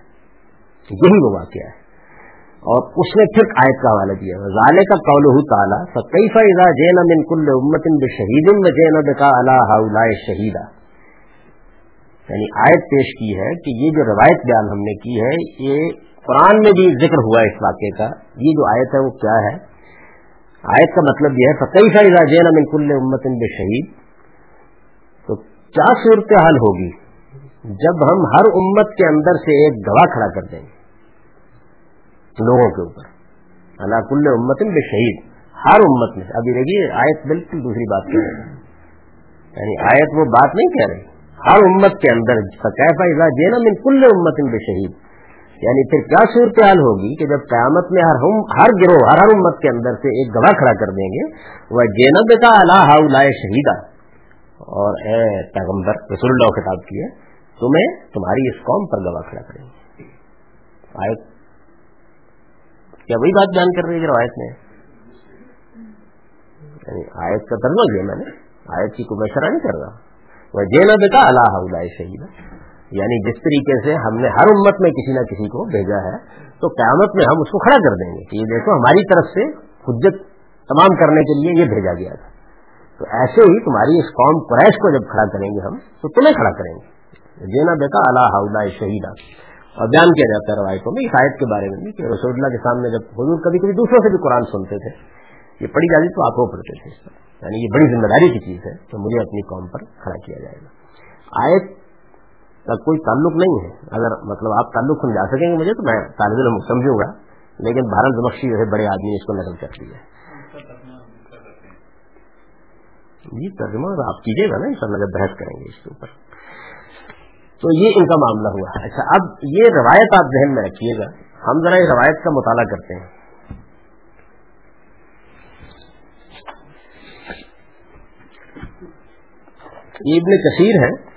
یہی وہ واقعہ ہے۔ اور اس نے پھر آیت کا حوالہ دیا ظالے کا قول تعالیٰ کئی فائدہ جین کل امتن بے شہید جین کا اللہ شہیدہ یعنی آیت پیش کی ہے کہ یہ جو روایت بیان ہم نے کی ہے، یہ قرآن میں بھی ذکر ہوا ہے اس واقعے کا۔ یہ جو آیت ہے وہ کیا ہے؟ آیت کا مطلب یہ ہے کئی فائدہ جین امن کل امتن بے شہید تو کیا صورت حال ہوگی؟ جب ہم ہر امت کے اندر سے ایک گواہ کھڑا کر دیں۔ گے لوگوں کے اوپر۔ اللہ کل امت بے شہید ہر امت میں۔ ابھی رہی آیت بالکل دوسری بات کہہ رہی یعنی آیت وہ بات نہیں کہہ رہی ہر امت کے اندر کیفا جینا من کل امت بے شہید یعنی پھر کیا صورتحال ہوگی کہ جب قیامت میں ہر ہم ہر گروہ، ہر ہر امت کے اندر سے ایک گواہ کھڑا کر دیں گے۔ وہ جینب کا اللہ لائے شہیدہ اور اے پیغمبر، رسول اللہ خطاب کیے تمہیں تمہاری اس قوم پر گواہ کھڑا کریں گے۔ آیت کیا وہی بات بیان کر رہی ہے روایت میں یعنی آیت کا ترجمہ کیا میں نے۔ آیت کی کوئی مشورہ نہیں کر رہا۔ وہ جینب کا اللہ شہیدہ یعنی جس طریقے سے ہم نے ہر امت میں کسی نہ کسی کو بھیجا ہے، تو قیامت میں ہم اس کو کھڑا کر دیں گے کہ یہ دیکھو، ہماری طرف سے حجت تمام کرنے کے لیے یہ بھیجا گیا تھا۔ تو ایسے ہی تمہاری اس قوم قریش کو جب کھڑا کریں گے ہم، تو تمہیں کھڑا کریں گے۔ دینا بیٹا اللہ شہیدہ اور بیان کیا جاتا ہے روایتوں میں اس آیت کے بارے میں بھی، کہ رسول اللہ کے سامنے جب حضور کبھی کبھی دوسروں سے بھی قرآن سنتے تھے، یہ پڑھی جاتی تو آپ وہ پڑھتے تھے۔ یعنی یہ بڑی ذمہ داری کی چیز ہے کہ مجھے اپنی قوم پر کھڑا کیا جائے گا۔ آیت کا کوئی تعلق نہیں ہے۔ اگر مطلب آپ تعلق سمجھا سکیں گے مجھے تو میں طالب علم سمجھوں گا، لیکن بھارت زمخشی جو ہے، بڑے آدمی نے اس کو نقل کر دیا جی ترجمہ آپ کیجیے گا نا ان شاء اللہ بحث کریں گے اس کے اوپر۔ تو یہ ان کا معاملہ ہوا اچھا اب یہ روایت آپ ذہن میں رکھیے گا۔ ہم ذرا یہ روایت کا مطالعہ کرتے ہیں۔ یہ ابن کثیر ہے۔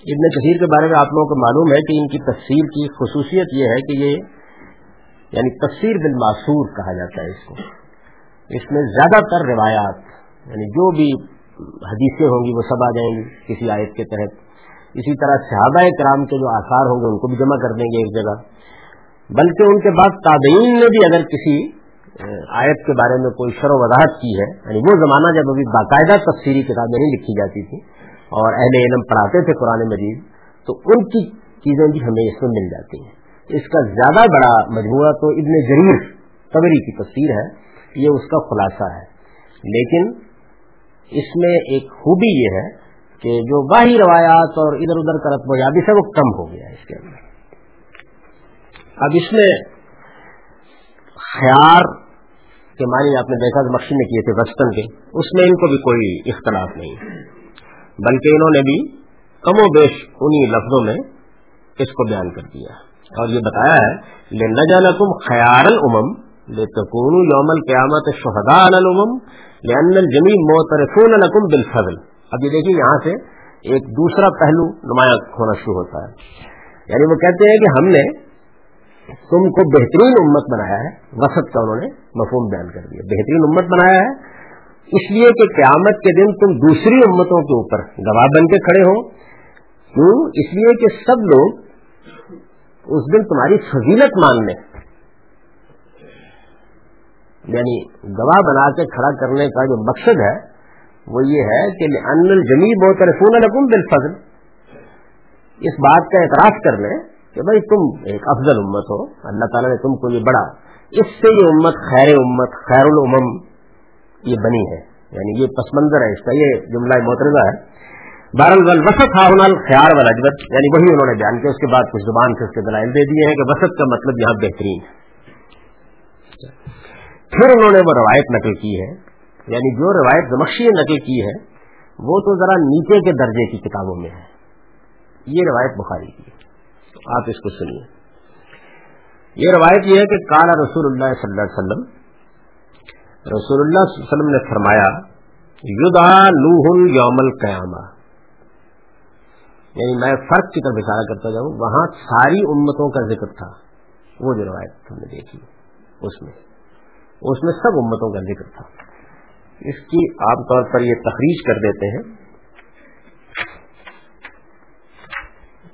ابن کثیر کے بارے میں آپ لوگوں کو معلوم ہے کہ ان کی تفسیر کی خصوصیت یہ ہے کہ یہ یعنی تفسیر بالماسور کہا جاتا ہے اس کو۔ اس میں زیادہ تر روایات یعنی جو بھی حدیثیں ہوں گی وہ سب آ جائیں گی کسی آیت کے تحت۔ اسی طرح صحابہ کرام کے جو آثار ہوں گے ان کو بھی جمع کر دیں گے ایک جگہ۔ بلکہ ان کے بعد تابعین نے بھی اگر کسی آیت کے بارے میں کوئی شر و وضاحت کی ہے یعنی وہ زمانہ جب ابھی باقاعدہ تفسیری کتابیں نہیں لکھی جاتی تھی اور اہل علم پڑھاتے تھے قرآن مجید، تو ان کی چیزیں بھی ہمیں اس میں مل جاتی ہیں۔ اس کا زیادہ بڑا مجموعہ تو ابن ضرور قبری کی تصویر ہے، یہ اس کا خلاصہ ہے۔ لیکن اس میں ایک خوبی یہ ہے کہ جو باہی روایات اور ادھر ادھر کا رتم یادی سے وہ کم ہو گیا اس کے اندر۔ اب اس میں خیار کے معنی آپ نے دیکھا مقصد میں کیے تھے بچپن کے، اس میں ان کو بھی کوئی اختلاف نہیں بلکہ انہوں نے بھی کم و بیش انہی لفظوں میں اس کو بیان کر دیا اور یہ بتایا ہے لے نہ تم خیال العمم لے تکون یوم القیامت شہدا العمم لے جمی موترفون القم بالفضل۔ اب یہ دیکھیے یہاں سے ایک دوسرا پہلو نمایاں ہونا شروع ہوتا ہے۔ یعنی وہ کہتے ہیں کہ ہم نے تم کو بہترین امت بنایا ہے، وسط کا انہوں نے مفہوم بیان کر دیا۔ بہترین امت بنایا ہے، اس لیے کہ قیامت کے دن تم دوسری امتوں کے اوپر گواہ بن کے کھڑے ہو۔ کیوں؟ اس لیے کہ سب لوگ اس دن تمہاری فضیلت مان لیں یعنی گواہ بنا کے کھڑا کرنے کا جو مقصد ہے وہ یہ ہے کہ ان جمی بہت رسون الحکم بالفضل۔ اس بات کا اعتراف کر لیں کہ بھائی تم ایک افضل امت ہو، اللہ تعالیٰ نے تم کو یہ بڑا، اس سے یہ امت خیر امت، خیر العمم یہ بنی ہے۔ یعنی یہ پس منظر ہے، اس کا یہ جملہ محترضہ ہے۔ بہرحال وسط ہاؤنال خیار والا جبت یعنی وہی انہوں نے بیان کیا، اس کے بعد کچھ زبان سے اس کے دلائل دے دیے ہیں کہ وسط کا مطلب یہاں بہترین ہے۔ پھر انہوں نے وہ روایت نقل کی ہے یعنی جو روایت زمخشی نقل کی ہے، وہ تو ذرا نیچے کے درجے کی کتابوں میں ہے۔ یہ روایت بخاری کی آپ اس کو سنیے۔ یہ روایت یہ ہے کہ کالا رسول اللہ صلی اللہ علیہ وسلم، رسول اللہ صلی اللہ علیہ وسلم نے فرمایا یدا نوح یوم القیامہ. یعنی میں فرق کی طرف اشارہ کرتا جاؤں، وہاں ساری امتوں کا ذکر تھا۔ وہ جو روایت ہم نے دیکھی، اس میں۔ اس میں سب امتوں کا ذکر تھا۔ اس کی عام طور پر یہ تخریج کر دیتے ہیں۔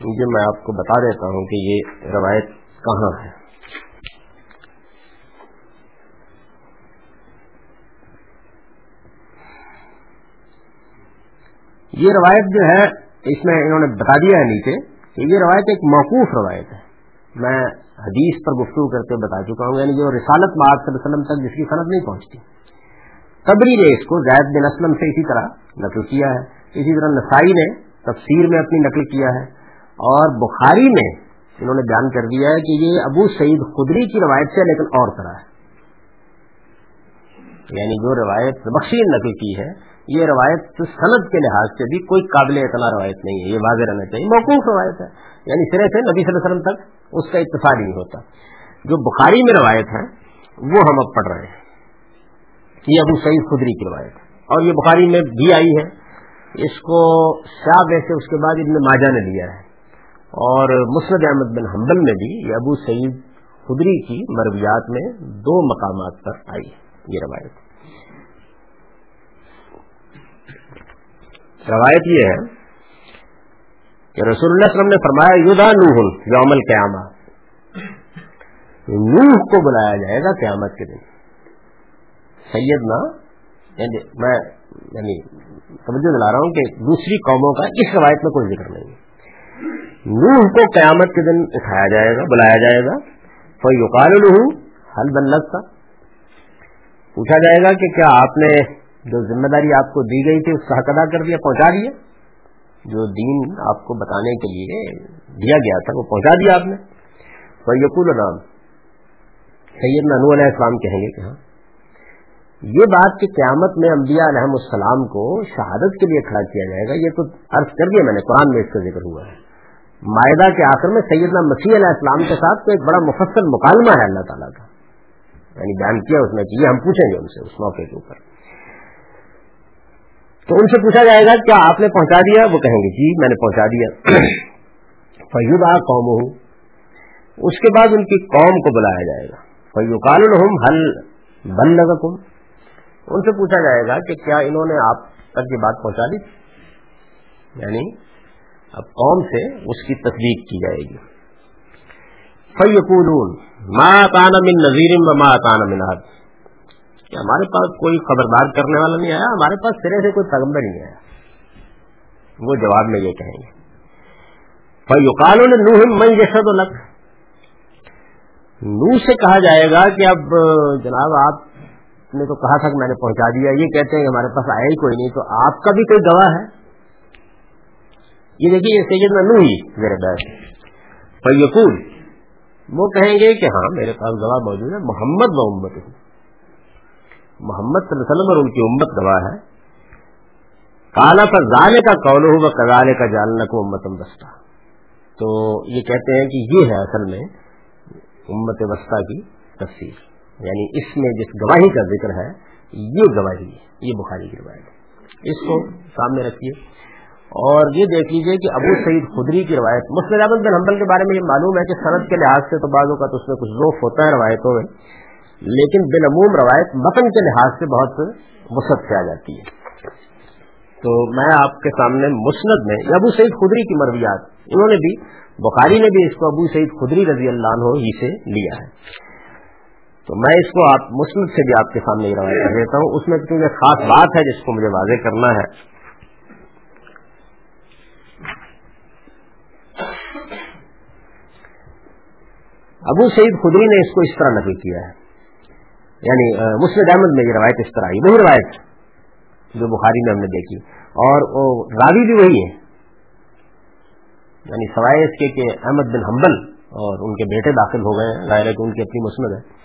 مجھے میں آپ کو بتا دیتا ہوں کہ یہ روایت کہاں ہے۔ یہ روایت جو ہے، اس میں انہوں نے بتا دیا ہے نیچے کہ یہ روایت ایک موقوف روایت ہے۔ میں حدیث پر گفتگو کرتے بتا چکا ہوں یعنی جو رسالت صلی اللہ علیہ وسلم تک جس کی صنعت نہیں پہنچتی۔ قبری نے اس کو زید بن اسلم سے اسی طرح نقل کیا ہے۔ اسی طرح نسائی نے تفسیر میں اپنی نقل کیا ہے۔ اور بخاری میں انہوں نے بیان کر دیا ہے کہ یہ ابو سعید خدری کی روایت سے لیکن اور طرح ہے۔ یعنی جو روایت بخشی نقل کی ہے، یہ روایت صنعت کے لحاظ سے بھی کوئی قابل اتنا روایت نہیں ہے۔ یہ واضح رہنا چاہیے، موقوف روایت ہے۔ یعنی سرے سے نبی صلی اللہ علیہ وسلم تک اس کا اتفاق نہیں ہوتا۔ جو بخاری میں روایت ہے، وہ ہم اب پڑھ رہے ہیں۔ یہ ابو سعید خدری کی روایت ہے۔ اور یہ بخاری میں بھی آئی ہے۔ اس کو شاہ ویسے اس کے بعد ابن ماجہ نے لیا ہے۔ اور مسرد احمد بن حنبل میں بھی یہ ابو سعید خدری کی مرویات میں دو مقامات پر آئی یہ روایت۔ روایت یہ ہے کہ رسول اللہ علیہ وسلم نے فرمایا، یودا نوح یوم القیامہ. نوح کو بلایا جائے گا قیامت کے دن۔ سید نا یعنی میں یعنی توجہ دلا رہا ہوں کہ دوسری قوموں کا اس روایت میں کوئی ذکر نہیں نوح کو قیامت کے دن اٹھایا جائے گا، بلایا جائے گا۔ تو یوکال حل بلت کا پوچھا جائے گا کہ کیا آپ نے جو ذمہ داری آپ کو دی گئی تھی، اس کا حق ادا کر دیا، پہنچا دیا؟ جو دین آپ کو بتانے کے لیے دیا گیا تھا، وہ پہنچا دیا آپ نے۔ تو یقول نام سید ننو علیہ السلام کہیں گے کہ ہاں یہ بات کہ قیامت میں انبیاء علیہ السلام کو شہادت کے لیے کھڑا کیا جائے گا، یہ تو عرض کر دیا میں نے، قرآن میں اس کا ذکر ہوا ہے۔ معاہدہ کے آخر میں سیدنا مسیح علیہ السلام کے ساتھ تو ایک بڑا مفصل مکالمہ ہے اللہ تعالیٰ کا۔ یعنی بیان کیا اس نے کہ یہ ہم پوچھیں گے ان سے اس موقع کے اوپر۔ تو ان سے پوچھا جائے گا، کیا آپ نے پہنچا دیا؟ وہ کہیں گے جی میں نے پہنچا دیا۔ [COUGHS] فیود آ قوم ہوں اس کے بعد ان کی قوم کو بلایا جائے گا۔ فیوکال الحم حل بن لگا ان سے پوچھا جائے گا کہ کیا انہوں نے آپ تک یہ بات پہنچا دی؟ یعنی اب قوم سے اس کی تصدیق کی جائے گی۔ فیقول ماں تانا من نظیر ماں تانا من حد کہ ہمارے پاس کوئی خبردار کرنے والا نہیں آیا؟ ہمارے پاس سرے سے کوئی پیغمبر نہیں آیا۔ وہ جواب میں یہ کہیں گے۔ یوکالوں نے نوہ میں جیسا تو لگ نو سے کہا جائے گا کہ اب جناب آپ نے تو کہا تھا کہ میں نے پہنچا دیا یہ کہتے ہیں کہ ہمارے پاس آیا ہی کوئی نہیں، تو آپ کا بھی کوئی گواہ ہے؟ یہ دیکھیے سید نو ہی میرے بیٹھ یقول وہ کہیں گے کہ ہاں میرے پاس گواہ موجود ہے، محمد محمد ہوں محمد صلی اللہ علیہ وسلم اور ان کی امت گواہ ہے۔ کالا کا زالے کا قول ہو کزالے کا جالنا کو امت وسطہ تو یہ کہتے ہیں کہ یہ ہے اصل میں امت وسطہ کی تفصیل یعنی اس میں جس گواہی کا ذکر ہے، یہ گواہی ہے یہ بخاری کی روایت اس کو سامنے رکھیے۔ اور یہ دیکھ لیجیے کہ ابو سعید خدری کی روایت مسلم احمد بن حنبل کے بارے میں یہ معلوم ہے کہ صنعت کے لحاظ سے تو بعضوں کا تو اس میں کچھ ذوف ہوتا ہے روایتوں میں، لیکن بالعموم روایت متن کے لحاظ سے بہت وسعت سے آ جاتی ہے۔ تو میں آپ کے سامنے مسند میں ابو سعید خدری کی مرویات، انہوں نے بھی، بخاری نے بھی اس کو ابو سعید خدری رضی اللہ عنہ ہی سے لیا ہے۔ تو میں اس کو آپ سے بھی آپ کے سامنے روایت کر دیتا ہوں۔ اس میں کیونکہ خاص بات ہے جس کو مجھے واضح کرنا ہے۔ ابو سعید خدری نے اس کو اس طرح نقل کیا ہے۔ یعنی مسلم احمد میں یہ روایت اس طرح آئی۔ وہی روایت جو بخاری میں ہم نے دیکھی۔ اور وہ راوی بھی وہی ہے۔ یعنی سوائے اس کے کہ احمد بن حنبل اور ان کے بیٹے داخل ہو گئے ظاہر ہے کہ ان کی اپنی مسند ہے۔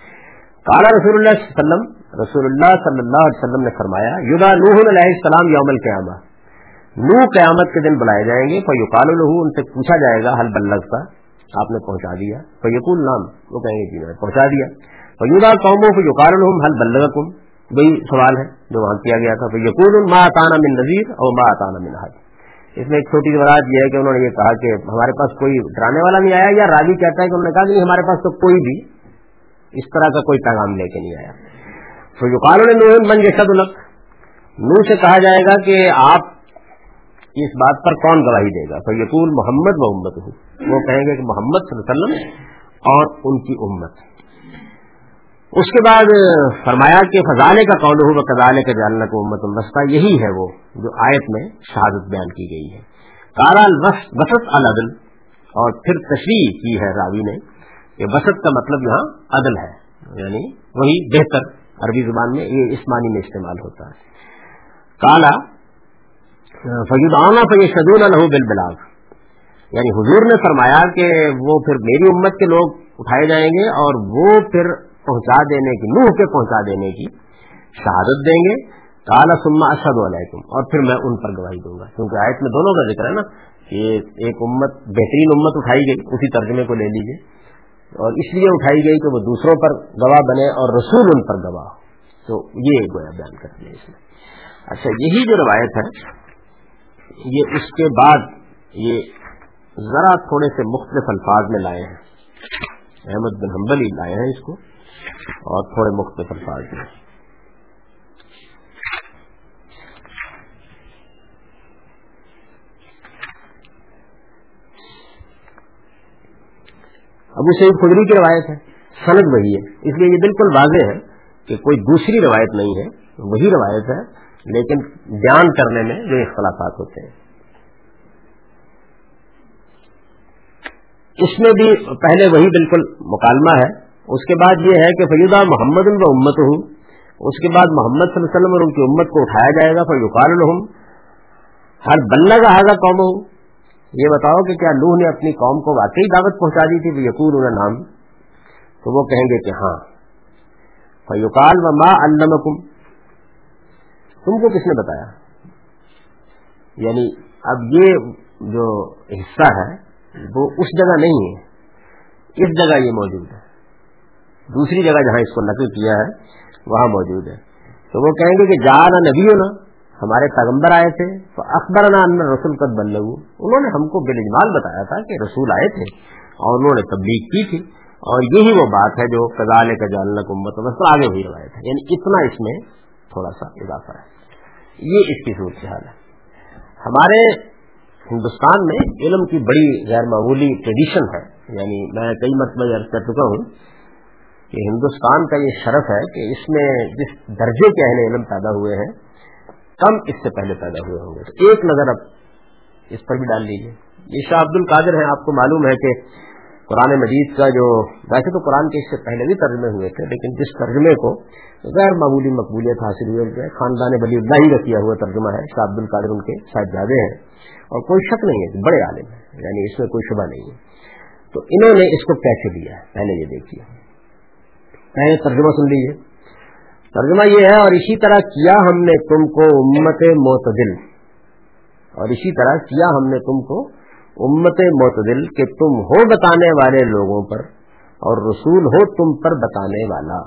کالا رسول اللہ صلی اللہ علیہ وسلم، رسول اللہ صلی اللہ علیہ وسلم نے فرمایا، یودا نوح علیہ السلام یوم القیامہ۔ نو قیامت کے دن بلائے جائیں گے تو یقال الح ان سے پوچھا جائے گا حل بلغ کا آپ نے پہنچا دیا۔ تو یقول نام وہ کہیں گے جی میں پہنچا دیا۔ فیودا قوموں کو جو کارن حل بلغکم؟ وہی سوال ہے جو وہاں کیا گیا تھا۔ تو یقول ما اتانا من نذیر اور ما اتانا من حج اس میں ایک چھوٹی بات یہ ہے کہ انہوں نے یہ کہا کہ ہمارے پاس کوئی ڈرانے والا نہیں آیا یا راوی کہتا ہے کہ انہوں نے کہا کہ ہمارے پاس تو کوئی بھی اس طرح کا کوئی پیغام لے کے نہیں آیا۔ تو جو کارن نو من جیسد الگ نو سے کہا جائے گا کہ آپ اس بات پر کون گواہی دے گا؟ تو یقول محمد محمد ہوں۔ وہ کہیں گے کہ محمد صلی اللہ علیہ وسلم اور ان کی امت۔ اس کے بعد فرمایا کہ فضالے کا قول ہو کزالے کا جالنا کو امت الوسطی، یہی ہے وہ جو آیت میں شہادت بیان کی گئی ہے۔ کارا وسط العدل، اور پھر تشریح کی ہے راوی نے۔ کہ وسط کا مطلب یہاں عدل ہے یعنی وہی بہتر عربی زبان میں یہ اسمانی میں استعمال ہوتا ہے۔ کالا فیود آنا فی شدون الح بل بلاغ یعنی حضور نے فرمایا کہ وہ پھر میری امت کے لوگ اٹھائے جائیں گے اور وہ پھر پہنچا دینے کی، نوح کے پہنچا دینے کی شہادت دیں گے۔ کالا سما اشد علیکم اور پھر میں ان پر گواہی دوں گا۔ کیونکہ آیت میں دونوں کا ذکر ہے نا کہ ایک امت، بہترین امت اٹھائی گئی۔ اسی ترجمے کو لے لیجیے اور اس لیے اٹھائی گئی کہ وہ دوسروں پر گواہ بنے اور رسول ان پر گواہ تو یہ گویا بیان کر دیا اس میں۔ اچھا یہی جو روایت ہے، یہ اس کے بعد یہ ذرا تھوڑے سے مختلف الفاظ میں لائے ہیں۔ احمد بن حنبل ہی لائے ہیں اس کو اور تھوڑے مختلف الفاظ میں۔ ابو سعید خدری کی روایت ہے، سند وہی ہے۔ اس لیے یہ بالکل واضح ہے کہ کوئی دوسری روایت نہیں ہے، وہی روایت ہے، لیکن بیان کرنے میں جو اختلافات ہوتے ہیں۔ اس میں بھی پہلے وہی بالکل مکالمہ ہے۔ اس کے بعد یہ ہے کہ فیودہ محمد ان کا امت ہوں اس کے بعد محمد صلی اللہ علیہ وسلم اور ان کی امت کو اٹھایا جائے گا فیوقال الحم ہر بلّہ کا حاضر قوم ہوں یہ بتاؤ کہ کیا لوہ نے اپنی قوم کو واقعی دعوت پہنچا دی تھی یقون انہیں نام؟ تو وہ کہیں گے کہ ہاں۔ فیوکال و ماں المکم تم کو کس نے بتایا؟ یعنی اب یہ جو حصہ ہے، وہ اس جگہ نہیں ہے۔ اس جگہ یہ موجود ہے۔ دوسری جگہ جہاں اس کو نقل کیا ہے، وہاں موجود ہے۔ تو وہ کہیں گے کہ جانا نبی ہو نا ہمارے پیغمبر آئے تھے تو اکبر رسول قد بن انہوں نے ہم کو بالاجمال بتایا تھا کہ رسول آئے تھے اور انہوں نے تبلیغ کی تھی۔ اور یہی وہ بات ہے جو کزال کا جالنا امت آگے ہوئی روایت ہے۔ یعنی اتنا اس میں تھوڑا سا اضافہ ہے۔ یہ اس کی صورت حال ہے۔ ہمارے ہندوستان میں علم کی بڑی غیر معمولی ٹریڈیشن ہے۔ یعنی میں کئی مرتبہ عرض کر چکا ہوں کہ ہندوستان کا یہ شرف ہے کہ اس میں جس درجے کے اہل علم پیدا ہوئے ہیں کم اس سے پہلے پیدا ہوئے ہوں گے۔ تو ایک نظر اب اس پر بھی ڈال لیجیے یہ شاہ عبد القادر ہیں، آپ کو معلوم ہے کہ قرآن مجید کا جو ویسے تو قرآن کے اس سے پہلے بھی ترجمے ہوئے تھے، لیکن جس ترجمے کو غیر معمولی مقبولیت حاصل ہوئی ہے خاندان ولی اللہ ہی کا کیا ہوا ترجمہ ہے، شاہ عبد القادر ان کے شاید زیادہ ہیں۔ اور کوئی شک نہیں ہے بڑے عالم ہیں یعنی اس میں کوئی شبہ نہیں ہے۔ تو انہوں نے اس کو کیسے دیا ہے، پہلے یہ دیکھیے۔ پہلے ترجمہ سن لیجیے ترجمہ یہ ہے، اور اسی طرح کیا ہم نے تم کو امت معتدل؟ اور اسی طرح کیا ہم نے تم کو امت معتدل کہ تم ہو بتانے والے لوگوں پر اور رسول ہو تم پر بتانے والا؟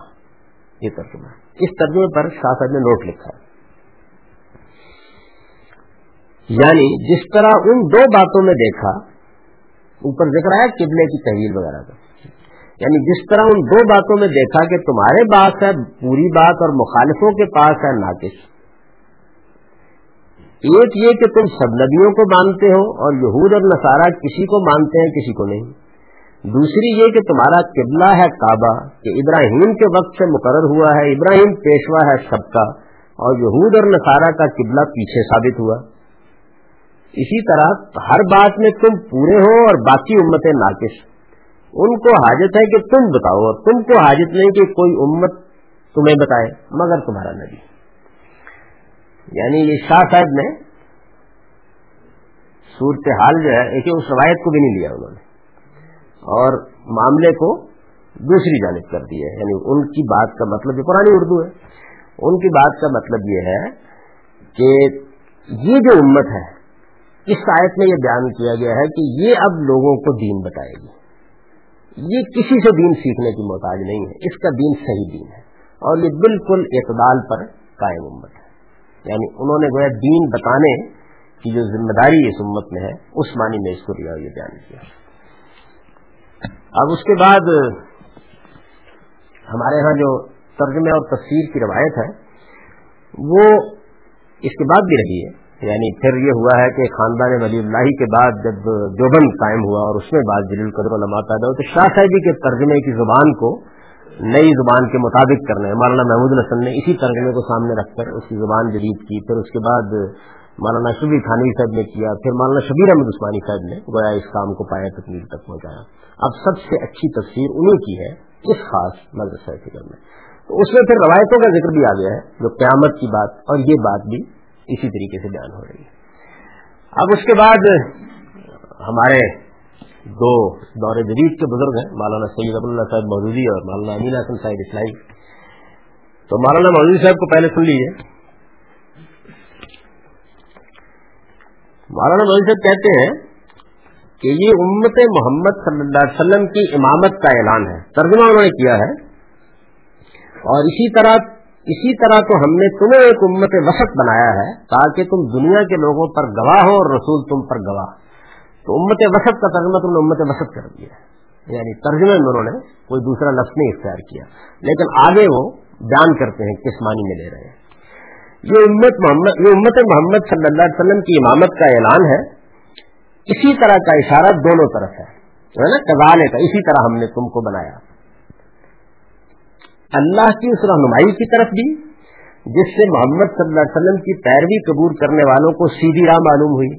یہ ترجمہ اس ترجمے پر شاہ صاحب نے نوٹ لکھا۔ یعنی جس طرح ان دو باتوں میں دیکھا، اوپر ذکر آیا قبلے کی تحویل وغیرہ کا۔ یعنی جس طرح ان دو باتوں میں دیکھا کہ تمہارے بات ہے، پوری بات اور مخالفوں کے پاس ہے، ناقص۔ ایک یہ کہ تم سب نبیوں کو مانتے ہو اور یہود اور نصارہ کسی کو مانتے ہیں، کسی کو نہیں۔ دوسری یہ کہ تمہارا قبلہ ہے کعبہ، کہ ابراہیم کے وقت سے مقرر ہوا ہے، ابراہیم پیشوا ہے سب کا، اور یہود اور نصارہ کا قبلہ پیچھے ثابت ہوا۔ اسی طرح ہر بات میں تم پورے ہو اور باقی امتیں ناقص۔ ان کو حاجت ہے کہ تم بتاؤ اور تم کو حاجت نہیں کہ کوئی امت تمہیں بتائے مگر تمہارا نبی۔ یعنی یہ شاہ صاحب نے صورت حال جو ہے ایک اس روایت کو بھی نہیں لیا انہوں نے، اور معاملے کو دوسری جانب کر دیا یعنی ان کی بات کا مطلب یہ پرانی اردو ہے، ان کی بات کا مطلب یہ ہے کہ یہ جو امت ہے، اس آیت میں یہ بیان کیا گیا ہے کہ یہ اب لوگوں کو دین بتائے گی۔ یہ کسی سے دین سیکھنے کی محتاج نہیں ہے، اس کا دین صحیح دین ہے۔ اور یہ بالکل اعتدال پر قائم امت ہے۔ یعنی انہوں نے گویا دین بتانے کی جو ذمہ داری اس امت میں ہے، اس معنی میں اس کو یہ بیان کیا۔ اب اس کے بعد ہمارے ہاں جو ترجمے اور تفسیر کی روایت ہے، وہ اس کے بعد بھی رہی ہے۔ یعنی پھر یہ ہوا ہے کہ خاندان ولی اللہ کے بعد جب دیوبند قائم ہوا اور اس میں بعد جلیل قدر علماء پیدا ہوئے تو شاہ صاحبی کے ترجمے کی زبان کو نئی زبان کے مطابق کرنا ہے۔ مولانا محمود الحسن نے اسی ترجمے کو سامنے رکھ کر اس کی زبان جدید کی، پھر اس کے بعد مولانا شبیر خانوی صاحب نے کیا، پھر مولانا شبیر احمد عثمانی صاحب نے گویا اس کام کو پایا، تکمیل تک پہنچایا۔ اب سب سے اچھی تصویر انہیں کی ہے، اس خاص مدرسہ فکر میں۔ تو اس میں پھر روایتوں کا ذکر بھی آ گیا ہے، جو قیامت کی بات اور یہ بات بھی اسی طریقے سے بیان ہو رہی ہے۔ اب اس کے بعد ہمارے دو دور جدید کے بزرگ ہیں، مولانا سید اللہ صاحب مودودی اور مولانا امین حسن صاحب اسلائی تو مولانا مودودی صاحب کو پہلے سن لیجیے مولانا مودودی صاحب کہتے ہیں کہ یہ امت محمد صلی اللہ علیہ وسلم کی امامت کا اعلان ہے، ترجمہ انہوں نے کیا ہے۔ اور اسی طرح اسی طرح تو ہم نے تمہیں ایک امت وسط بنایا ہے تاکہ تم دنیا کے لوگوں پر گواہ ہو اور رسول تم پر گواہ۔ تو امت وسط کا ترجمہ تم نے امت وسط کر دیا یعنی ترجمے میں انہوں نے کوئی دوسرا لفظ نہیں اختیار کیا۔ لیکن آگے وہ بیان کرتے ہیں کس معنی میں لے رہے ہیں۔ یہ امت محمد، یہ امت محمد صلی اللہ علیہ وسلم کی امامت کا اعلان ہے۔ اسی طرح کا اشارہ دونوں طرف ہے۔ نا؟ کزالے کا، اسی طرح ہم نے تم کو بنایا۔ اللہ کی اس رہنمائی کی طرف بھی، جس سے محمد صلی اللہ علیہ وسلم کی پیروی قبول کرنے والوں کو سیدھی راہ معلوم ہوئی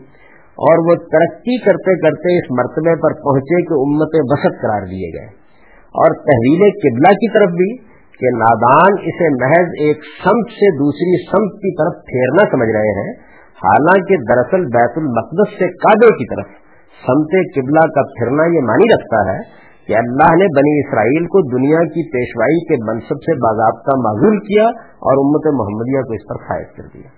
اور وہ ترقی کرتے کرتے اس مرتبے پر پہنچے کہ امت وسط قرار دیے گئے۔ اور تحویل قبلہ کی طرف بھی کہ نادان اسے محض ایک سمت سے دوسری سمت کی طرف پھیرنا سمجھ رہے ہیں، حالانکہ دراصل بیت المقدس سے کابے کی طرف سمت قبلہ کا پھرنا یہ مانی رکھتا ہے کہ اللہ نے بنی اسرائیل کو دنیا کی پیشوائی کے منصب سے باضابطہ معذول کیا اور امت محمدیہ کو اس پر فائد کر دیا۔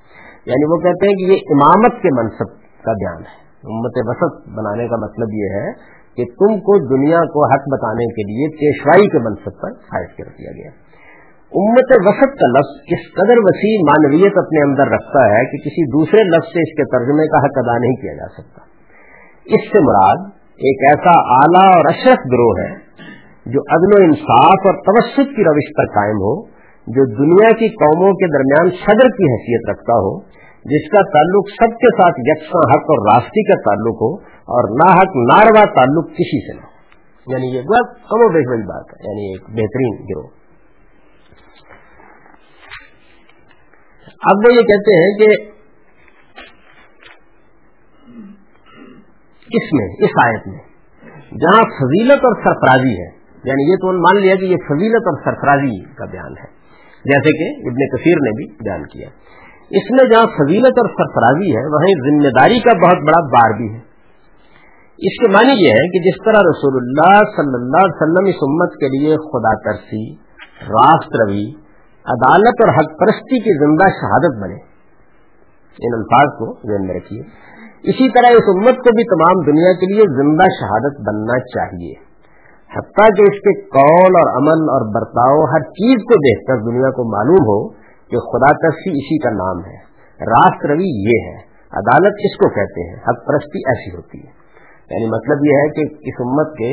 یعنی وہ کہتے ہیں کہ یہ امامت کے منصب کا بیان ہے۔ امت وسط بنانے کا مطلب یہ ہے کہ تم کو دنیا کو حق بتانے کے لیے پیشوائی کے منصب پر فائد کر دیا گیا۔ امت وسط کا لفظ اس قدر وسیع معنویت اپنے اندر رکھتا ہے کہ کسی دوسرے لفظ سے اس کے ترجمے کا حق ادا نہیں کیا جا سکتا۔ اس سے مراد ایک ایسا اعلیٰ اور اشرف گروہ ہے جو عدل و انصاف اور توسط کی روش پر قائم ہو، جو دنیا کی قوموں کے درمیان صدر کی حیثیت رکھتا ہو، جس کا تعلق سب کے ساتھ یکساں حق اور راستی کا تعلق ہو اور نہ حق، ناروا تعلق کسی سے نہ ہو۔ یعنی یہ بہت کم و بیش بات ہے یعنی ایک بہترین گروہ۔ اب وہ یہ کہتے ہیں کہ اس میں، اس آیت میں۔ جہاں فضیلت اور سرفرازی ہے یعنی یہ تو مان لیا کہ یہ فضیلت اور سرفرازی کا بیان ہے، جیسے کہ ابن کثیر نے بھی بیان کیا۔ اس میں جہاں فضیلت اور سرفرازی ہے، وہیں ذمہ داری کا بہت بڑا بار بھی ہے۔ اس کے معنی یہ ہے کہ جس طرح رسول اللہ صلی اللہ علیہ وسلم اس امت کے لیے خدا ترسی، راست روی، عدالت اور حق پرستی کی زندہ شہادت بنے۔ ان الفاظ کو ذہن میں رکھیے۔ اسی طرح اس امت کو بھی تمام دنیا کے لیے زندہ شہادت بننا چاہیے۔ حتیٰ کہ اس کے قول اور عمل اور برتاؤ ہر چیز کو دیکھ کر دنیا کو معلوم ہو کہ خدا ترسی اسی کا نام ہے۔ راست روی یہ ہے۔ عدالت اس کو کہتے ہیں۔ حق پرستی ایسی ہوتی ہے۔ یعنی مطلب یہ ہے کہ اس امت کے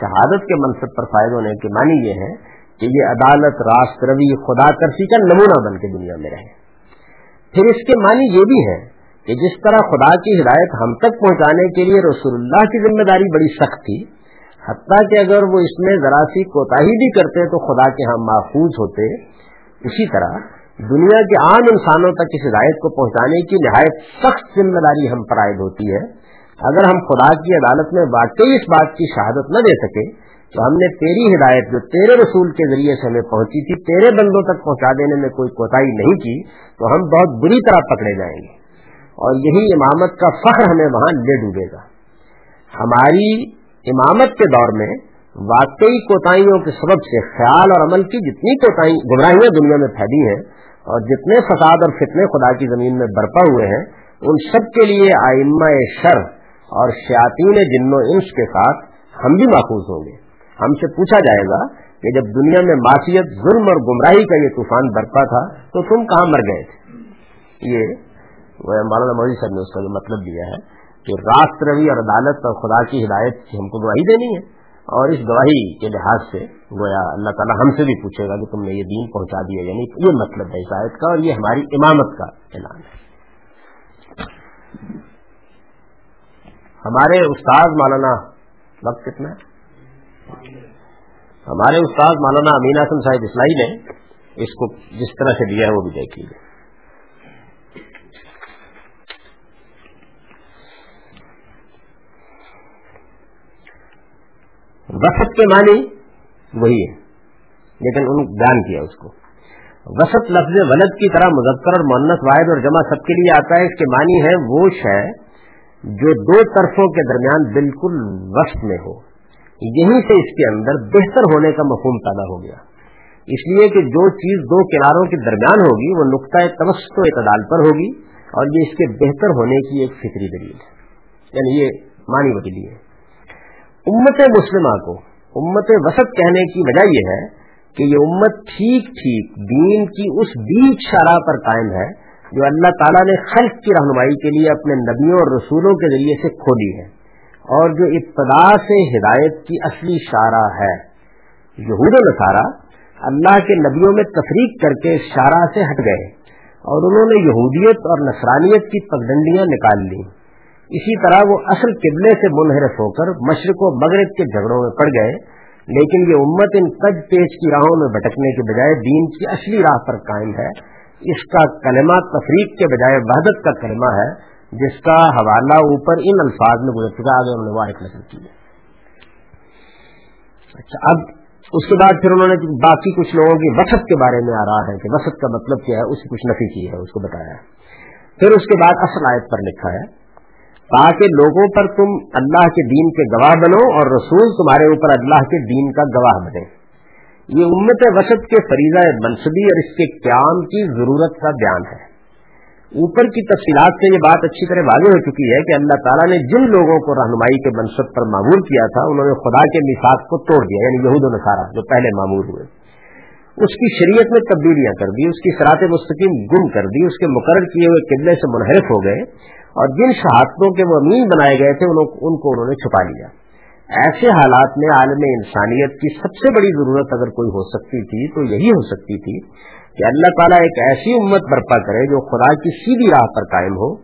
شہادت کے منصب پر فائد ہونے کے معنی یہ ہے کہ یہ عدالت راست روی خدا ترسی کا نمونہ بن کے دنیا میں رہے۔ پھر اس کے معنی یہ بھی ہے کہ جس طرح خدا کی ہدایت ہم تک پہنچانے کے لیے رسول اللہ کی ذمہ داری بڑی سخت تھی، حتیٰ کہ اگر وہ اس میں ذرا سی کوتا بھی کرتے تو خدا کے ہم محفوظ ہوتے۔ اسی طرح دنیا کے عام انسانوں تک اس ہدایت کو پہنچانے کی نہایت سخت ذمہ داری ہم پر عائد ہوتی ہے۔ اگر ہم خدا کی عدالت میں واقعی اس بات کی شہادت نہ دے سکے، تو ہم نے تیری ہدایت جو تیرے رسول کے ذریعے سے ہمیں پہنچی تھی، تیرے بندوں تک پہنچا دینے میں کوئی کوتا نہیں کی، تو ہم بہت بری طرح پکڑے جائیں گے۔ اور یہی امامت کا فخر ہمیں وہاں لے ڈوبے گا۔ ہماری امامت کے دور میں واقعی کوتاہیوں کے سبب سے خیال اور عمل کی جتنی کوتاہی گمراہیاں دنیا میں پھیلی ہیں اور جتنے فساد اور فتنے خدا کی زمین میں برپا ہوئے ہیں، ان سب کے لیے آئمہ شر اور شیاطین جن و انس کے ساتھ ہم بھی محفوظ ہوں گے۔ ہم سے پوچھا جائے گا کہ جب دنیا میں معاشیت ظلم اور گمراہی کا یہ طوفان برپا تھا تو تم کہاں مر گئے تھے؟ یہ مولانا مودی صاحب نے اس کا جو مطلب دیا ہے کہ راست روی اور عدالت اور خدا کی ہدایت سے ہم کو گواہی دینی ہے اور اس گواہی کے لحاظ سے گویا اللہ تعالیٰ ہم سے بھی پوچھے گا کہ تم نے یہ دین پہنچا دیا یعنی یہ مطلب ہے عیسائیت کا اور یہ ہماری امامت کا اعلان ہے۔ ہمارے استاد مولانا وقت کتنا ہے؟ ہمارے استاد مولانا امین اعظم صاحب اسلائی نے اس کو جس طرح سے دیا ہے وہ بھی دیکھ لیجیے وسط کے معنی وہی ہے۔ لیکن انہوں نے بیان کیا اس کو۔ وسط لفظ ولد کی طرح مظفر اور مونس واحد اور جمع سب کے لیے آتا ہے۔ اس کے معنی ہے وہ شے جو دو طرفوں کے درمیان بالکل وسط میں ہو۔ یہیں سے اس کے اندر بہتر ہونے کا مفہوم پیدا ہو گیا۔ اس لیے کہ جو چیز دو کناروں کے درمیان ہوگی، وہ نقطۂ توسط و اعتدال پر ہوگی اور یہ اس کے بہتر ہونے کی ایک فکری دلیل ہے۔ یعنی یہ مانی وکیلی ہے۔ امت مسلمہ کو، امت وسط کہنے کی وجہ یہ ہے کہ یہ امت ٹھیک ٹھیک دین کی اس بیچ شرح پر قائم ہے جو اللہ تعالیٰ نے خلق کی رہنمائی کے لیے اپنے نبیوں اور رسولوں کے ذریعے سے کھولی ہے اور جو ابتدا سے ہدایت کی اصلی شارہ ہے۔ یہود و نصارہ اللہ کے نبیوں میں تفریق کر کے شارہ سے ہٹ گئے اور انہوں نے یہودیت اور نصرانیت کی پگڈنڈیاں نکال لی اسی طرح وہ اصل قبلے سے منحرف ہو کر مشرق و مغرب کے جھگڑوں میں پڑ گئے، لیکن یہ امت ان کج پیش کی راہوں میں بھٹکنے کے بجائے دین کی اصلی راہ پر قائم ہے۔ اس کا کلمہ تفریق کے بجائے وحدت کا کلمہ ہے، جس کا حوالہ اوپر ان الفاظ میں گزر چکا، آگے انہوں نے واحد نظر کی ہے۔ اچھا اب اس کے بعد پھر انہوں نے باقی کچھ لوگوں کی وسط کے بارے میں آ رہا ہے کہ وسط کا مطلب کیا ہے اس کی کچھ نفی کی ہے، اس کو بتایا پھر اس کے بعد اصل آیت پر لکھا ہے۔ تاکہ لوگوں پر تم اللہ کے دین کے گواہ بنو اور رسول تمہارے اوپر اللہ کے دین کا گواہ بنے۔ یہ امت وسط کے فریضہ منصبی اور اس کے قیام کی ضرورت کا بیان ہے۔ اوپر کی تفصیلات سے یہ بات اچھی طرح واضح ہو چکی ہے کہ اللہ تعالیٰ نے جن لوگوں کو رہنمائی کے منصب پر معمور کیا تھا، انہوں نے خدا کے مثاق کو توڑ دیا یعنی یہود و نصارہ جو پہلے معمور ہوئے۔ اس کی شریعت میں تبدیلیاں کر دی، اس کی سرات مستقیم گم کر دی، اس کے مقرر کیے ہوئے قبلے سے منحرف ہو گئے۔ اور جن شہادتوں کے وہ امین بنائے گئے تھے، ان کو انہوں نے چھپا لیا۔ ایسے حالات میں عالم انسانیت کی سب سے بڑی ضرورت اگر کوئی ہو سکتی تھی، تو یہی ہو سکتی تھی کہ اللہ تعالیٰ ایک ایسی امت برپا کرے جو خدا کی سیدھی راہ پر قائم ہو،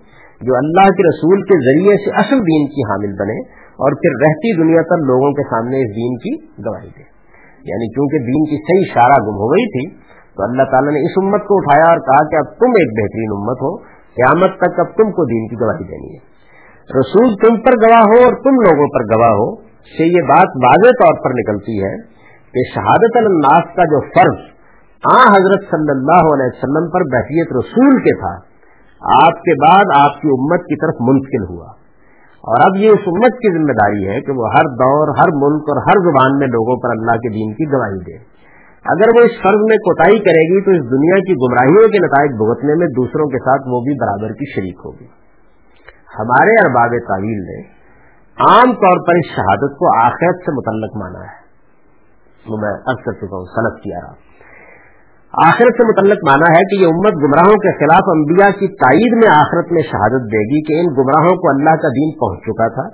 جو اللہ کے رسول کے ذریعے سے اصل دین کی حامل بنے اور پھر رہتی دنیا پر لوگوں کے سامنے اس دین کی گواہی دے۔ یعنی چونکہ دین کی صحیح شارہ گم ہو گئی تھی، تو اللہ تعالیٰ نے اس امت کو اٹھایا اور کہا کہ اب تم ایک بہترین امت ہو قیامت تک اب تم کو دین کی گواہی دینی ہے۔ رسول تم پر گواہ ہو اور تم لوگوں پر گواہ ہو سے یہ بات واضح طور پر نکلتی ہے کہ شہادت الناس کا جو فرض آ حضرت صلی اللہ علیہ وسلم پر بحثیت رسول کے تھا، آپ کے بعد آپ کی امت کی طرف منتقل ہوا۔ اور اب یہ اس امت کی ذمہ داری ہے کہ وہ ہر دور، ہر ملک اور ہر زبان میں لوگوں پر اللہ کے دین کی گواہی دے۔ اگر وہ اس فرض میں کوتاہی کرے گی تو اس دنیا کی گمراہیوں کے نتائج بھگتنے میں دوسروں کے ساتھ وہ بھی برابر کی شریک ہوگی۔ ہمارے ارباب تعویل نے عام طور پر اس شہادت کو آخرت سے متعلق مانا ہے۔ وہ میں عرض کر چکا ہوں صنعت کیا رہا آخرت سے متعلق مانا ہے کہ یہ امت گمراہوں کے خلاف انبیاء کی تائید میں آخرت میں شہادت دے گی کہ ان گمراہوں کو اللہ کا دین پہنچ چکا تھا۔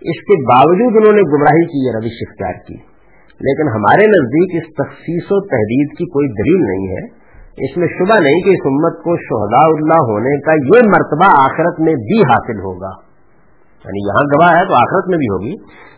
اس کے باوجود انہوں نے گمراہی کی یہ روش اختیار کی۔ لیکن ہمارے نزدیک اس تخصیص و تحدید کی کوئی دلیل نہیں ہے۔ اس میں شبہ نہیں کہ اس امت کو شہداء اللہ ہونے کا یہ مرتبہ آخرت میں بھی حاصل ہوگا۔ یعنی یہاں گواہ ہے تو آخرت میں بھی ہوگی،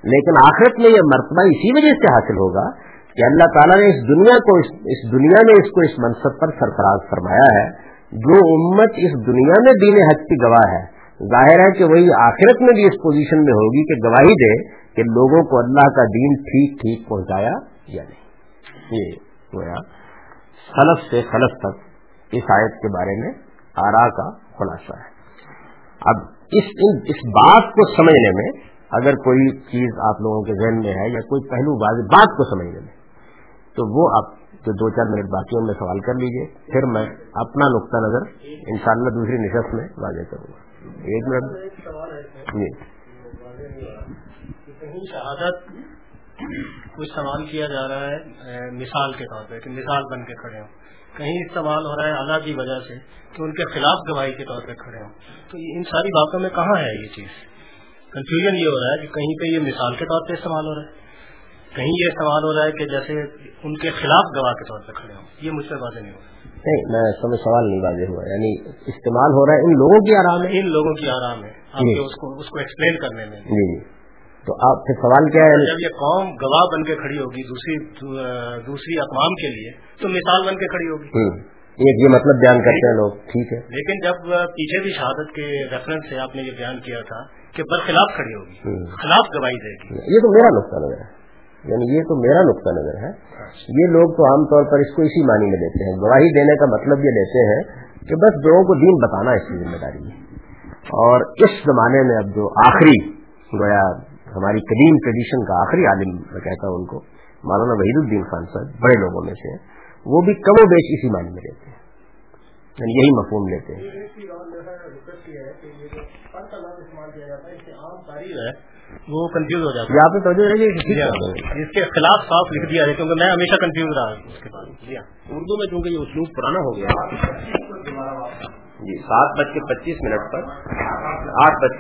لیکن آخرت میں یہ مرتبہ اسی وجہ سے حاصل ہوگا کہ اللہ تعالیٰ نے اس دنیا کو اس اس دنیا میں اس کو اس منصب پر سرفراز فرمایا ہے۔ جو امت اس دنیا میں دین حق کی گواہ ہے، ظاہر ہے کہ وہی آخرت میں بھی اس پوزیشن میں ہوگی کہ گواہی دے کہ لوگوں کو اللہ کا دین ٹھیک ٹھیک پہنچایا یا نہیں۔ یہ گویا خلف سے خلف تک اس آیت کے بارے میں آرا کا خلاصہ ہے۔ اب اس اس بات کو سمجھنے میں اگر کوئی چیز آپ لوگوں کے ذہن میں ہے یا کوئی پہلو بات کو سمجھنے میں، تو وہ آپ جو دو چار منٹ باقی میں سوال کر لیجیے۔ پھر میں اپنا نقطہ نظر انشاءاللہ دوسری نشست میں واضح کروں گا۔ ایک منٹ۔ جی۔ شہادت کچھ سوال کیا جا رہا ہے مثال کے طور پہ کہ مثال بن کے کھڑے ہوں۔ کہیں استعمال ہو رہا ہے اللہ کی وجہ سے کہ ان کے خلاف گواہی کے طور پہ کھڑے ہوں۔ تو ان ساری باتوں میں کہاں ہے یہ چیز؟ کنفیوژن یہ ہو رہا ہے کہ کہیں پہ یہ مثال کے طور پہ استعمال ہو رہا ہے۔ کہیں یہ استعمال ہو رہا ہے کہ جیسے ان کے خلاف گواہ کے طور پہ کھڑے ہوں۔ یہ مجھ سے باتیں نہیں ہو رہا۔ نہیں میں سمجھ سوال نہیں واضح ہوا۔ یعنی استعمال ہو رہا ہے ان لوگوں کی آرام ہے ان لوگوں کی آرام ہے جی۔ اس کو ایکسپلین کرنے میں۔ جی جی۔ تو آپ پھر سوال کیا ہے؟ جب یہ قوم گواہ بن کے کھڑی ہوگی دوسری دوسری اقوام کے لیے تو مثال بن کے کھڑی ہوگی۔ ایک یہ مطلب بیان کرتے ہیں لوگ ٹھیک ہے۔ لیکن جب پیچھے بھی شہادت کے ریفرنس سے آپ نے یہ بیان کیا تھا کہ برخلاف کھڑی ہوگی خلاف گواہی دے گی۔ یہ تو میرا نقطہ نظر ہے۔ یعنی یہ تو میرا نقطہ نظر ہے۔ یہ لوگ تو عام طور پر اس کو اسی معنی میں لیتے ہیں۔ گواہی دینے کا مطلب یہ لیتے ہیں کہ بس لوگوں کو دین بتانا اس کی ذمہ داری ہے۔ اور اس زمانے میں اب جو آخری گویا ہماری قدیم ٹریڈیشن کا آخری عالم میں کہتا ہوں ان کو مولانا وحید الدین خان صاحب بڑے لوگوں میں سے وہ بھی کم و بیش اسی معنی میں رہتے ہیں۔ یعنی یہی مفہوم لیتے ہیں۔ وہ کنفیوز ہو جاتا یہ آپ نے توجہ رہے ہے اس کے خلاف صاف لکھ دیا ہے کیونکہ میں ہمیشہ کنفیوز رہا اس کے بعد۔ جی ہاں۔ اردو میں چونکہ یہ اسلوب پرانا ہو گیا۔ جی سات بج کے پچیس منٹ پر آٹھ بج